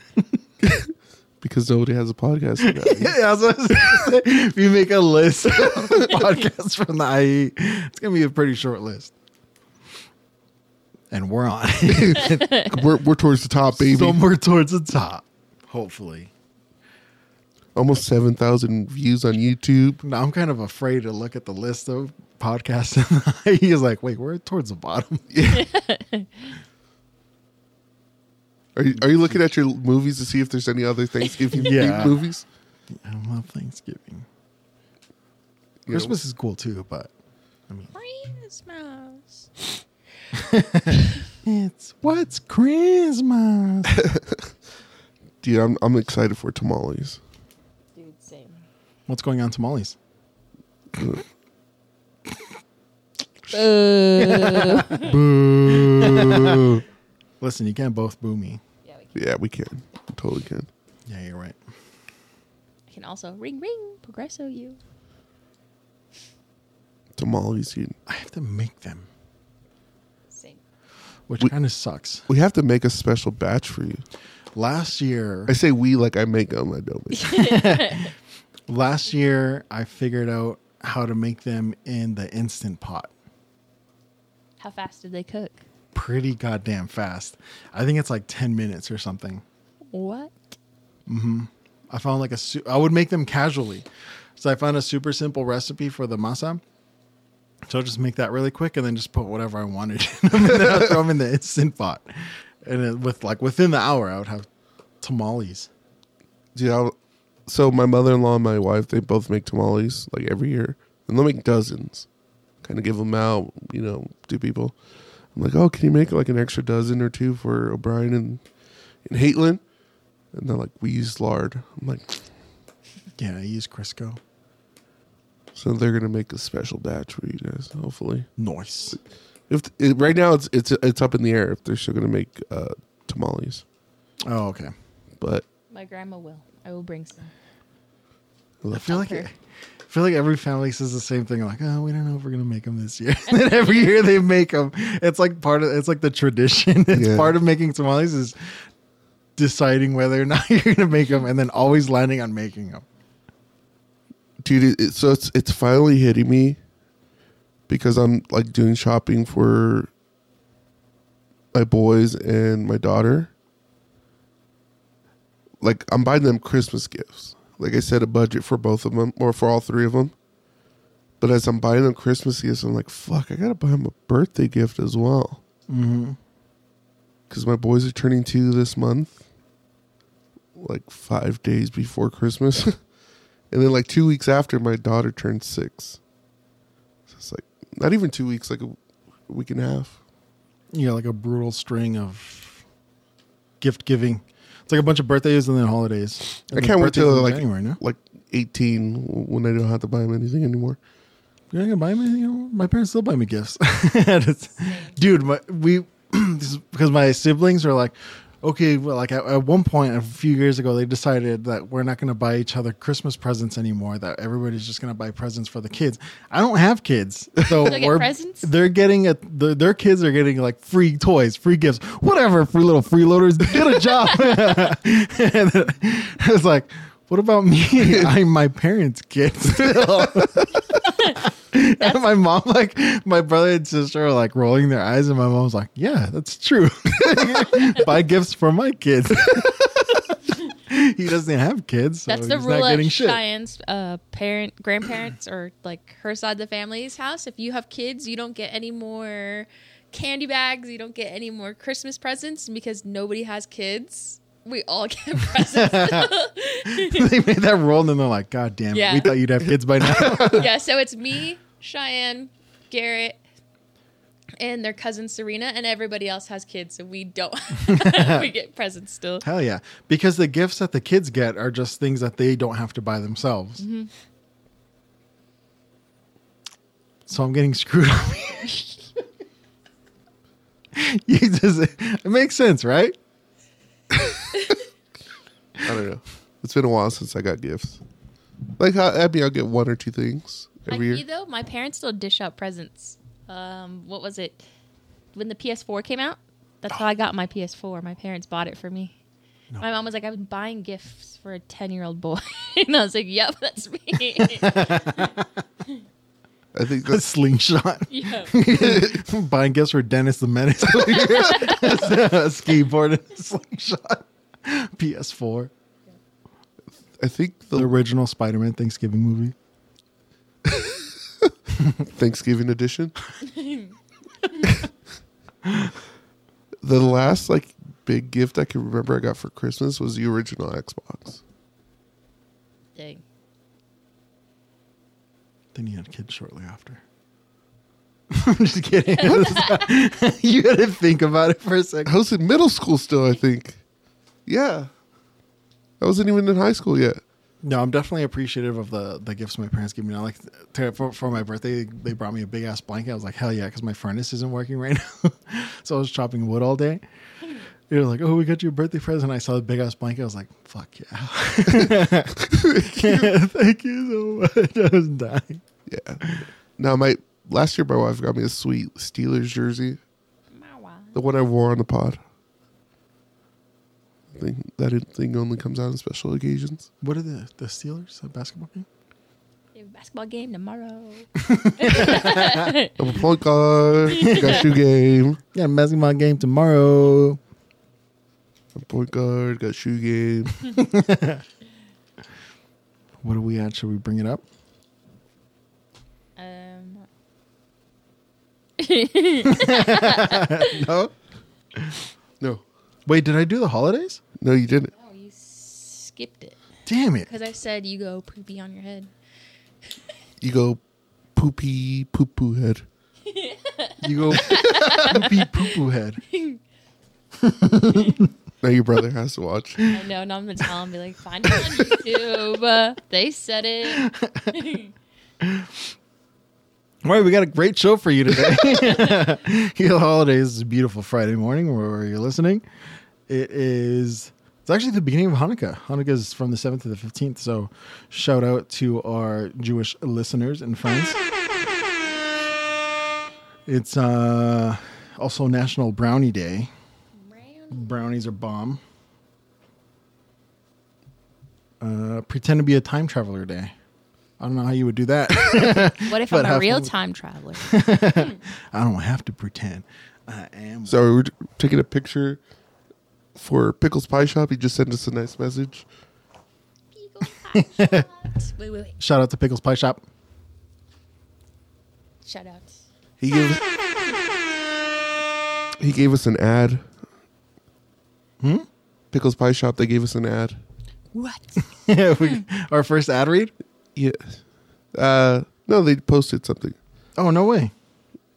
[SPEAKER 2] Because nobody has a podcast.
[SPEAKER 1] yeah, I was gonna say, if you make a list of podcasts from the IE, it's gonna be a pretty short list. And we're on
[SPEAKER 2] we're we're towards the top, baby.
[SPEAKER 1] somewhere towards the top. Hopefully.
[SPEAKER 2] Almost seven thousand views on YouTube.
[SPEAKER 1] Now I'm kind of afraid to look at the list of podcasts. (laughs) He's like, wait, we're towards the bottom. Yeah. (laughs)
[SPEAKER 2] Are you, are you looking at your movies to see if there's any other Thanksgiving (laughs)
[SPEAKER 1] Yeah.
[SPEAKER 2] movies?
[SPEAKER 1] I love Thanksgiving.
[SPEAKER 2] You know,
[SPEAKER 1] Christmas is cool too, but I mean,
[SPEAKER 3] Christmas.
[SPEAKER 1] it's what's Christmas?
[SPEAKER 2] dude, I'm I'm excited for tamales.
[SPEAKER 3] Dude, same.
[SPEAKER 1] What's going on tamales? (laughs) Boo. Listen, you can't both boo me.
[SPEAKER 3] Yeah, we can.
[SPEAKER 2] Yeah, we can, we totally can.
[SPEAKER 1] Yeah, you're right.
[SPEAKER 3] I can also ring ring progresso you.
[SPEAKER 2] Tamales, dude.
[SPEAKER 1] I have to make them,
[SPEAKER 3] Same.
[SPEAKER 1] which
[SPEAKER 2] We-
[SPEAKER 1] kind of sucks.
[SPEAKER 2] We have to make a special batch for you.
[SPEAKER 1] Last year,
[SPEAKER 2] I say we like I make them. I don't make. (laughs) them.
[SPEAKER 1] last year I figured out how to make them in the instant pot.
[SPEAKER 3] How fast did they cook?
[SPEAKER 1] Pretty goddamn fast. I think it's like 10 minutes or something.
[SPEAKER 3] What? Hmm.
[SPEAKER 1] I found like a su- I would make them casually. So I found a super simple recipe for the masa. So I'll just make that really quick and then just put whatever I wanted (laughs) in them and then I'll throw them in the instant pot. And it, with like within the hour, I would have tamales.
[SPEAKER 2] Dude, I'll, so my mother-in-law and my wife, they both make tamales like every year, and they'll make dozens. Kind of give them out, you know, to people. I'm like, oh, can you make like an extra dozen or two for O'Brien and and Haitlin? And they're like, we use lard. I'm like,
[SPEAKER 1] Yeah, I use Crisco.
[SPEAKER 2] so they're gonna make a special batch for you guys, hopefully.
[SPEAKER 1] Nice.
[SPEAKER 2] If it, right now it's it's it's up in the air if they're still gonna make uh, tamales,
[SPEAKER 1] Oh, okay.
[SPEAKER 2] but
[SPEAKER 3] My grandma will. I will bring some.
[SPEAKER 1] I feel like
[SPEAKER 3] Okay.
[SPEAKER 1] I feel like every family says the same thing. Like, oh, we don't know if we're gonna make them this year. (laughs) and then every year they make them. It's like part of. It's like the tradition. (laughs) It's
[SPEAKER 2] Yeah.
[SPEAKER 1] part of making tamales is deciding whether or (laughs) not you're gonna make them, and then always landing on making them.
[SPEAKER 2] dude it, it- so it's it's finally hitting me because i'm like doing shopping for my boys and my daughter like i'm buying them christmas gifts. Like i set a budget for both of them or for all three of them but as i'm buying them christmas gifts i'm like fuck i gotta buy them a birthday gift as well.
[SPEAKER 1] Mm-hmm.
[SPEAKER 2] because my boys are turning two this month like five days before christmas. (laughs) And then like two weeks after my daughter turned six. So it's like not even two weeks like a week and a half.
[SPEAKER 1] You got like a brutal string of gift giving. It's like a bunch of birthdays and then holidays.
[SPEAKER 2] i can't wait till like
[SPEAKER 1] January, no?
[SPEAKER 2] like 18 when i don't have to buy them anything anymore
[SPEAKER 1] You're not gonna buy me anything. anymore? My parents still buy me gifts. (laughs) Dude, my, we (clears throat) because my siblings are like, okay, well, like at, at one point a few years ago, they decided that we're not going to buy each other Christmas presents anymore. That everybody's just going to buy presents for the kids. I don't have kids, (laughs) so
[SPEAKER 3] get
[SPEAKER 1] we're
[SPEAKER 3] presents?
[SPEAKER 1] they're getting a the, their kids are getting like free toys, free gifts, whatever. Free little freeloaders get a job. (laughs) (laughs) and was like, what about me? I'm my parents' kid still. (laughs) and my mom, like my brother and sister, are like rolling their eyes, and my mom's like, "Yeah, that's true. (laughs) Buy gifts for my kids." (laughs) he doesn't have kids, so
[SPEAKER 3] That's the rule
[SPEAKER 1] not
[SPEAKER 3] at. Cheyenne's uh, parent, grandparents, or like her side of the family's house. If you have kids, you don't get any more candy bags. You don't get any more Christmas presents because nobody has kids. We all get presents.
[SPEAKER 1] they made that rule, and then they're like, "God damn it,
[SPEAKER 3] Yeah.
[SPEAKER 1] we thought you'd have kids by now."
[SPEAKER 3] yeah, so it's me, Cheyenne, Garrett, and their cousin Serena, and everybody else has kids, so we don't. (laughs) we get presents still.
[SPEAKER 1] Hell yeah, because the gifts that the kids get are just things that they don't have to buy themselves.
[SPEAKER 3] Mm-hmm.
[SPEAKER 1] So I'm getting screwed up. (laughs) you just, it makes sense, right? (laughs)
[SPEAKER 2] I don't know. It's been a while since I got gifts. Like how Abby, I'll get one or two things
[SPEAKER 3] Like
[SPEAKER 2] every
[SPEAKER 3] me
[SPEAKER 2] year.
[SPEAKER 3] though, my parents still dish out presents. Um, what was it? When the PS4 came out, that's how I got my PS4. My parents bought it for me. My mom was like, "I've been buying gifts for a ten-year-old boy," (laughs) and I was like, "Yep, that's me." (laughs)
[SPEAKER 2] I think
[SPEAKER 1] A slingshot. (laughs)
[SPEAKER 3] yeah.
[SPEAKER 1] Buying gifts for Dennis the Menace. a skateboard and a slingshot. PS4.
[SPEAKER 2] I think
[SPEAKER 1] The
[SPEAKER 2] the
[SPEAKER 1] original Spider Man Thanksgiving movie. (laughs)
[SPEAKER 2] Thanksgiving edition. (laughs) the last like big gift I can remember I got for Christmas was the original Xbox.
[SPEAKER 3] Dang.
[SPEAKER 1] Then you had kids shortly after. (laughs) I'm just kidding. you had to think about it for a second.
[SPEAKER 2] I was in middle school still, I think. Yeah. I wasn't even in high school yet.
[SPEAKER 1] No, I'm definitely appreciative of the the gifts my parents give me now. Like to, for for my birthday, they brought me a big ass blanket. I was like, hell yeah, because my furnace isn't working right (laughs) now. so I was chopping wood all day. (laughs) They were like, oh, we got you a birthday present. I saw the big ass blanket. I was like, fuck yeah. (laughs) Thank you so much. I was dying.
[SPEAKER 2] Yeah. Now my last year my wife got me a sweet Steelers jersey. The one I wore on the pod. I think that thing only comes out on special occasions.
[SPEAKER 1] What are the the Steelers? (laughs) (laughs) A basketball game?
[SPEAKER 3] They basketball game tomorrow.
[SPEAKER 2] I'm a point guard. got shoe game.
[SPEAKER 1] Yeah, basketball game tomorrow.
[SPEAKER 2] I'm a point guard. Got shoe game.
[SPEAKER 1] What are we at? Should we bring it up?
[SPEAKER 3] Um, (laughs)
[SPEAKER 1] No.
[SPEAKER 2] No,
[SPEAKER 1] Wait, did I do the holidays?
[SPEAKER 2] No, you didn't.
[SPEAKER 3] oh, you skipped it
[SPEAKER 1] Damn it.
[SPEAKER 3] because I said you go poopy on your head.
[SPEAKER 2] You go poopy poo poo head.
[SPEAKER 1] You go poopy (laughs) poo poo head. (laughs)
[SPEAKER 2] Now your brother has to watch.
[SPEAKER 3] I know. Now I'm gonna tell him, be like, find it on YouTube. (laughs) They said it.
[SPEAKER 1] All right, we got a great show for you today. Heal Holidays is a beautiful Friday morning wherever you're listening. It is. It's actually the beginning of Hanukkah. Hanukkah is from the 7th to the 15th. So, shout out to our Jewish listeners and friends. It's uh, also National Brownie Day. Brownies are bomb. Uh, pretend to be a time traveler day. I don't know how you would do that. (laughs)
[SPEAKER 3] What if (laughs)
[SPEAKER 1] But
[SPEAKER 3] I'm a real
[SPEAKER 1] fun.
[SPEAKER 3] time traveler? (laughs)
[SPEAKER 1] I don't have to pretend. I am.
[SPEAKER 2] So we're taking a picture for Pickles Pie Shop. He just sent us a nice message. (laughs)
[SPEAKER 3] wait, wait, wait.
[SPEAKER 1] Shout out to Pickles Pie Shop.
[SPEAKER 3] Shout out.
[SPEAKER 2] He gave he gave us an ad.
[SPEAKER 1] Hmm?
[SPEAKER 2] Pickles Pie Shop. They gave us an ad.
[SPEAKER 3] What? (laughs)
[SPEAKER 1] We- our first ad read.
[SPEAKER 2] Yeah. Uh, no, they posted something.
[SPEAKER 1] Oh no way!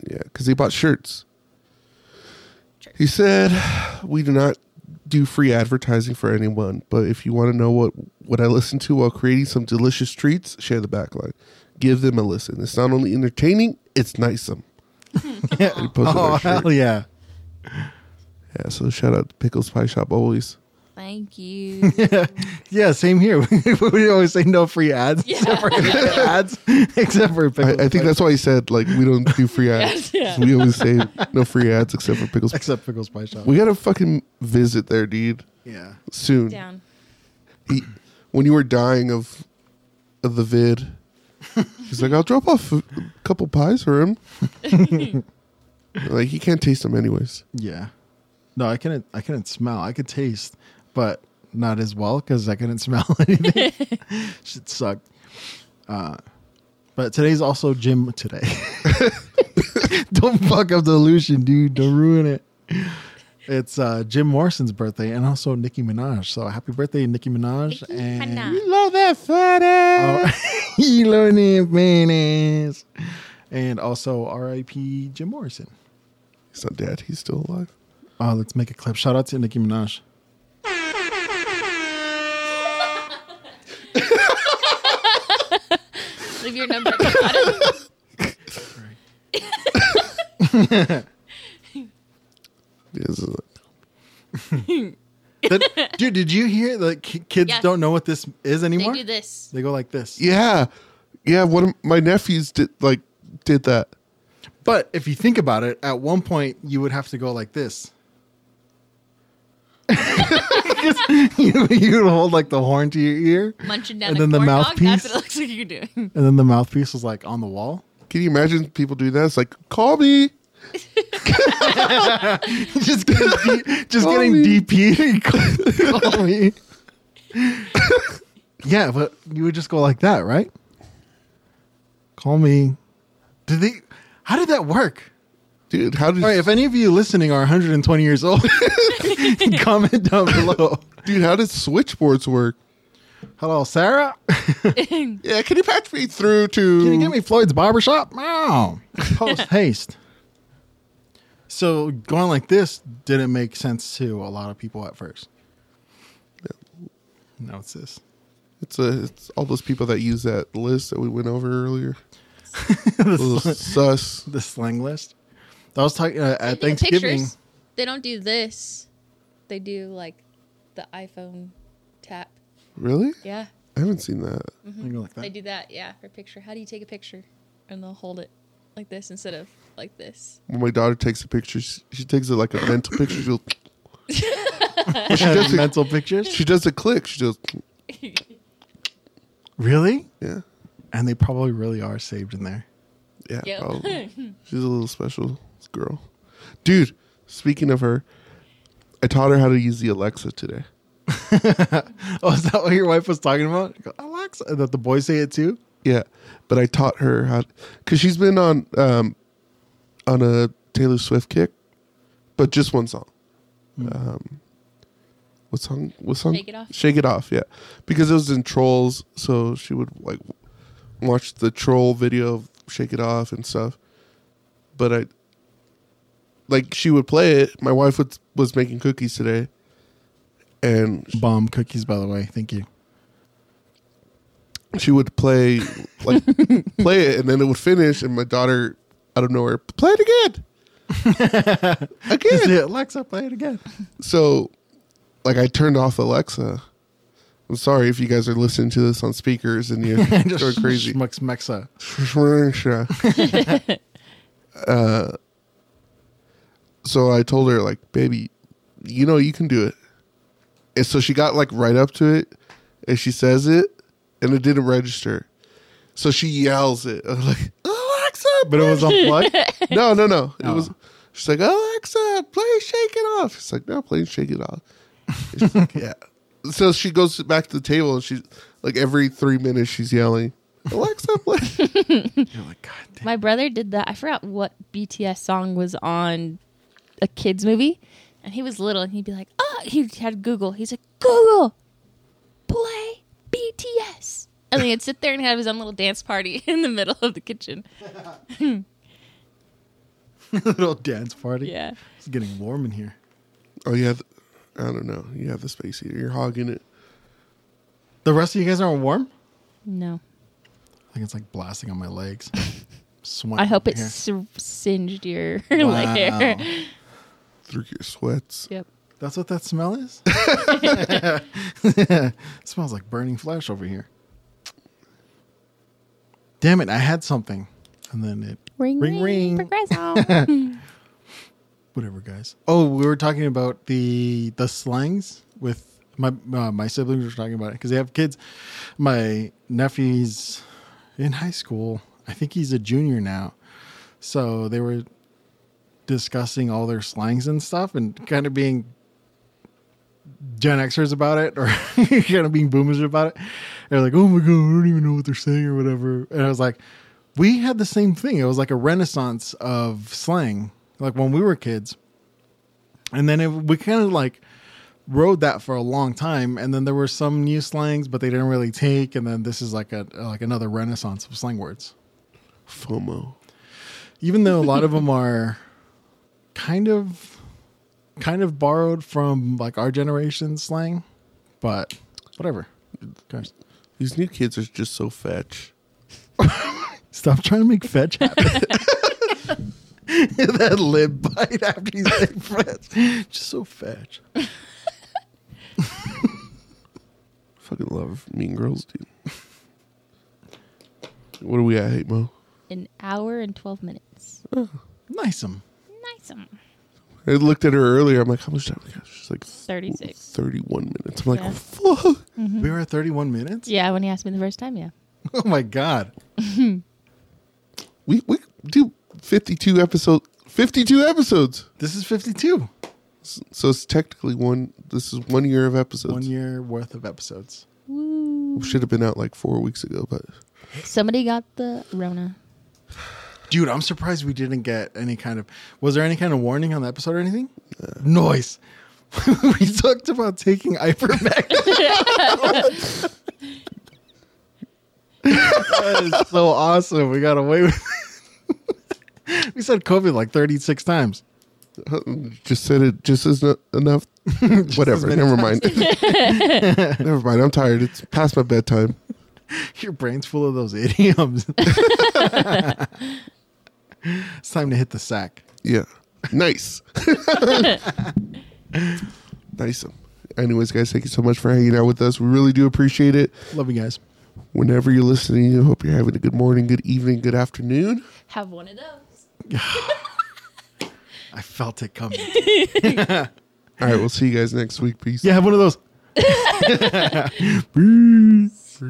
[SPEAKER 2] Yeah, because he bought shirts. He said, "We do not do free advertising for anyone, but if you want to know what what I listen to while creating some delicious treats, share the backline. Give them a listen. It's not only entertaining, it's nicesome." And (laughs) he posted
[SPEAKER 1] Oh hell yeah!
[SPEAKER 2] Yeah, so shout out to Pickles Pie Shop always.
[SPEAKER 3] Thank you. (laughs)
[SPEAKER 1] Yeah, same here. (laughs) we always say no free ads.
[SPEAKER 3] Yeah.
[SPEAKER 1] Except for (laughs) ads. Except for
[SPEAKER 2] I. I think that's why he said like we don't do free ads.
[SPEAKER 3] Yes, yeah.
[SPEAKER 2] We always say no free ads except for Pickles.
[SPEAKER 1] except pickles pie shop.
[SPEAKER 2] We gotta fucking visit there, dude.
[SPEAKER 1] yeah.
[SPEAKER 2] Soon.
[SPEAKER 3] Down.
[SPEAKER 2] He, when you were dying of of the vid, he's like, "I'll drop off a couple pies for him." like he can't taste them anyways.
[SPEAKER 1] Yeah. No, I couldn't. I couldn't smell. I could taste, but not as well because I couldn't (laughs) smell anything. (laughs) Shit sucked. Uh, but today's also gym today. (laughs) Don't fuck up the illusion, dude. Don't ruin it. It's uh, Jim Morrison's birthday and also Nicki Minaj. So happy birthday, Nicki Minaj!
[SPEAKER 3] Nicki
[SPEAKER 1] and
[SPEAKER 3] Minaj.
[SPEAKER 1] we love that fat you love that fat ass. And also R.I.P. Jim Morrison.
[SPEAKER 2] He's not dead. He's still alive.
[SPEAKER 1] Oh, let's make a clip. Shout out to Nicki Minaj.
[SPEAKER 3] Leave your number at the bottom.
[SPEAKER 2] This is like- (laughs)
[SPEAKER 1] That- dude, did you hear that ki- kids
[SPEAKER 3] Yes.
[SPEAKER 1] don't know what this is anymore.
[SPEAKER 3] They do this.
[SPEAKER 1] They go like this.
[SPEAKER 2] yeah, yeah. One of my nephews did like did that.
[SPEAKER 1] But if you think about it, at one point you would have to go like this. 'Cause (laughs) you, you would hold like the horn to your ear,
[SPEAKER 3] Munching down
[SPEAKER 1] And
[SPEAKER 3] a
[SPEAKER 1] then the
[SPEAKER 3] corn dog.
[SPEAKER 1] mouthpiece?
[SPEAKER 3] That's what it looks like you're doing.
[SPEAKER 1] and then the mouthpiece was like on the wall.
[SPEAKER 2] Can you imagine people doing that? It's like, call me. (laughs)
[SPEAKER 1] just getting, D- just
[SPEAKER 2] Call
[SPEAKER 1] getting
[SPEAKER 2] me.
[SPEAKER 1] DP. Call, (laughs) call me. yeah, but you would just go like that, right? Call me. Did they? How did that work?
[SPEAKER 2] Dude, how did
[SPEAKER 1] All right, if any of you listening are 120 years old, (laughs) comment down below.
[SPEAKER 2] dude? How did switchboards work?
[SPEAKER 1] Hello, Sarah. (laughs) (laughs)
[SPEAKER 2] Yeah, can you patch me through to?
[SPEAKER 1] Can you get me Floyd's barbershop? No. Post haste. So going like this didn't make sense to a lot of people at first. Now it's this.
[SPEAKER 2] It's a, it's all those people that use that list that we went over earlier. Those sus.
[SPEAKER 1] The slang list. I was talking uh,
[SPEAKER 3] They
[SPEAKER 1] at Thanksgiving.
[SPEAKER 3] pictures. They don't do this. They do like the iPhone tap.
[SPEAKER 2] Really?
[SPEAKER 3] Yeah.
[SPEAKER 2] I haven't seen that.
[SPEAKER 1] I go like
[SPEAKER 3] They do that, yeah, for picture. How do you take a picture? And they'll hold it like this instead of like this.
[SPEAKER 2] When my daughter takes a picture, she, she takes it like a mental picture. She'll, (laughs) But she does (laughs) it.
[SPEAKER 1] mental pictures.
[SPEAKER 2] She does a click. She goes,
[SPEAKER 1] Really?
[SPEAKER 2] yeah,
[SPEAKER 1] And they probably really are saved in there.
[SPEAKER 2] yeah.
[SPEAKER 3] Yep.
[SPEAKER 2] Probably. (laughs) She's a little special girl, dude. Speaking of her, I taught her how to use the Alexa today. (laughs)
[SPEAKER 1] Oh, is that what your wife was talking about? Go, Alexa, that the boys say it too.
[SPEAKER 2] Yeah, but I taught her how because she's been on um on a Taylor Swift kick, but just one song. Um, what song? What song?
[SPEAKER 3] Shake It Off?
[SPEAKER 2] Shake it off. Yeah, because it was in Trolls, so she would like watch the troll video of Shake It Off and stuff. But I like she would play it. My wife was was making cookies today, and
[SPEAKER 1] Bomb cookies, by the way. Thank you.
[SPEAKER 2] she would play like (laughs) play it and then it would finish and my daughter out of nowhere play it again
[SPEAKER 1] Is (laughs)
[SPEAKER 2] again
[SPEAKER 1] it Alexa? Play it again.
[SPEAKER 2] so like i turned off alexa i'm sorry if you guys are listening to this on speakers and you're (laughs) going crazy
[SPEAKER 1] Schmucks Mexa.
[SPEAKER 2] uh, so i told her like baby you know you can do it and so she got like right up to it and she says it and it didn't register so she yells it I'm (laughs) like alexa
[SPEAKER 1] But it was on unplugged. (laughs)
[SPEAKER 2] no, no, no. It
[SPEAKER 1] Oh.
[SPEAKER 2] was. She's like, Alexa, play "Shake It Off." It's like, no, play "Shake It Off." She's (laughs) like, yeah. So she goes back to the table and she's like, every three minutes she's yelling, "Alexa, play."
[SPEAKER 1] You're like, God damn.
[SPEAKER 3] My brother did that. I forgot what BTS song was on a kids movie, and he was little, and he'd be like, "Oh," he had Google. He's like, "Google, play BTS," and then he'd sit there and have his own little dance party (laughs) in the middle of the kitchen. (laughs)
[SPEAKER 1] little dance party.
[SPEAKER 3] Yeah,
[SPEAKER 1] It's getting warm in here.
[SPEAKER 2] oh yeah, th- I don't know. You have the space heater. You're hogging it.
[SPEAKER 1] The rest of you guys aren't warm?
[SPEAKER 3] no.
[SPEAKER 1] I think it's like blasting on my legs. (laughs) Sweating
[SPEAKER 3] I hope
[SPEAKER 1] in
[SPEAKER 3] it s- singed your
[SPEAKER 1] Wow.
[SPEAKER 3] leg hair.
[SPEAKER 2] Through your sweats.
[SPEAKER 3] Yep.
[SPEAKER 1] That's what that smell is? (laughs) (laughs) smells like burning flesh over here. Damn it, I had something. And then it
[SPEAKER 3] Ring,
[SPEAKER 1] ring. ring.
[SPEAKER 3] Progresso. (laughs)
[SPEAKER 1] whatever guys oh we were talking about the the slangs with my uh, my siblings were talking about it because they have kids my nephew's in high school i think he's a junior now so they were discussing all their slangs and stuff and kind of being gen xers about it or (laughs) kind of being boomers about it they're like oh my god i don't even know what they're saying or whatever and i was like we had the same thing it was like a renaissance of slang like when we were kids. And then it, we kind of like rode that for a long time and then there were some new slangs but they didn't really take and then this is like a like another renaissance of slang words.
[SPEAKER 2] FOMO.
[SPEAKER 1] Even though a lot of them are kind of kind of borrowed from like our generation slang, but whatever. Guys,
[SPEAKER 2] These new kids are just so fetch. (laughs)
[SPEAKER 1] stop trying to make fetch happen. (laughs) that lip bite after you say fetch. Just so fetch. (laughs)
[SPEAKER 2] Fucking love Mean Girls, dude. What are we at, Hate Mo?
[SPEAKER 3] An hour and 12 minutes. Oh.
[SPEAKER 1] Nice 'em.
[SPEAKER 3] Nice.
[SPEAKER 2] I looked at her earlier. I'm like, how much time? we got? She's like
[SPEAKER 3] 36.
[SPEAKER 2] 31 minutes. I'm like,
[SPEAKER 3] Yeah.
[SPEAKER 2] fuck. Mm-hmm.
[SPEAKER 1] We were at 31 minutes?
[SPEAKER 3] Yeah, when he asked me the first time, yeah. (laughs)
[SPEAKER 1] Oh my God.
[SPEAKER 2] We we do 52 episodes. 52 episodes.
[SPEAKER 1] This is 52.
[SPEAKER 2] So it's technically one. This is one year of episodes.
[SPEAKER 1] One year worth of episodes.
[SPEAKER 3] Woo.
[SPEAKER 2] Should have been out like four weeks ago, but
[SPEAKER 3] Somebody got the Rona.
[SPEAKER 1] Dude, I'm surprised we didn't get any kind of. Was there any kind of warning on the episode or anything? Noise. (laughs) we talked about taking ivermectin. (laughs) that is so awesome. We got away with it. (laughs) we said COVID like 36 times.
[SPEAKER 2] just said it just isn't enough. Whatever.
[SPEAKER 1] as many
[SPEAKER 2] Never mind. Never mind. I'm tired. It's past my bedtime.
[SPEAKER 1] Your brain's full of those idioms. It's time to hit the sack.
[SPEAKER 2] Yeah. Nice. nice. Anyways, guys, thank you so much for hanging out with us. We really do appreciate it.
[SPEAKER 1] Love you guys.
[SPEAKER 2] Whenever you're listening, I hope you're having a good morning, good evening, good afternoon.
[SPEAKER 3] Have one of those. (sighs)
[SPEAKER 1] I felt it coming. (laughs)
[SPEAKER 2] All right, we'll see you guys next week. Peace.
[SPEAKER 1] Yeah, have one of those. (laughs) (laughs) Peace.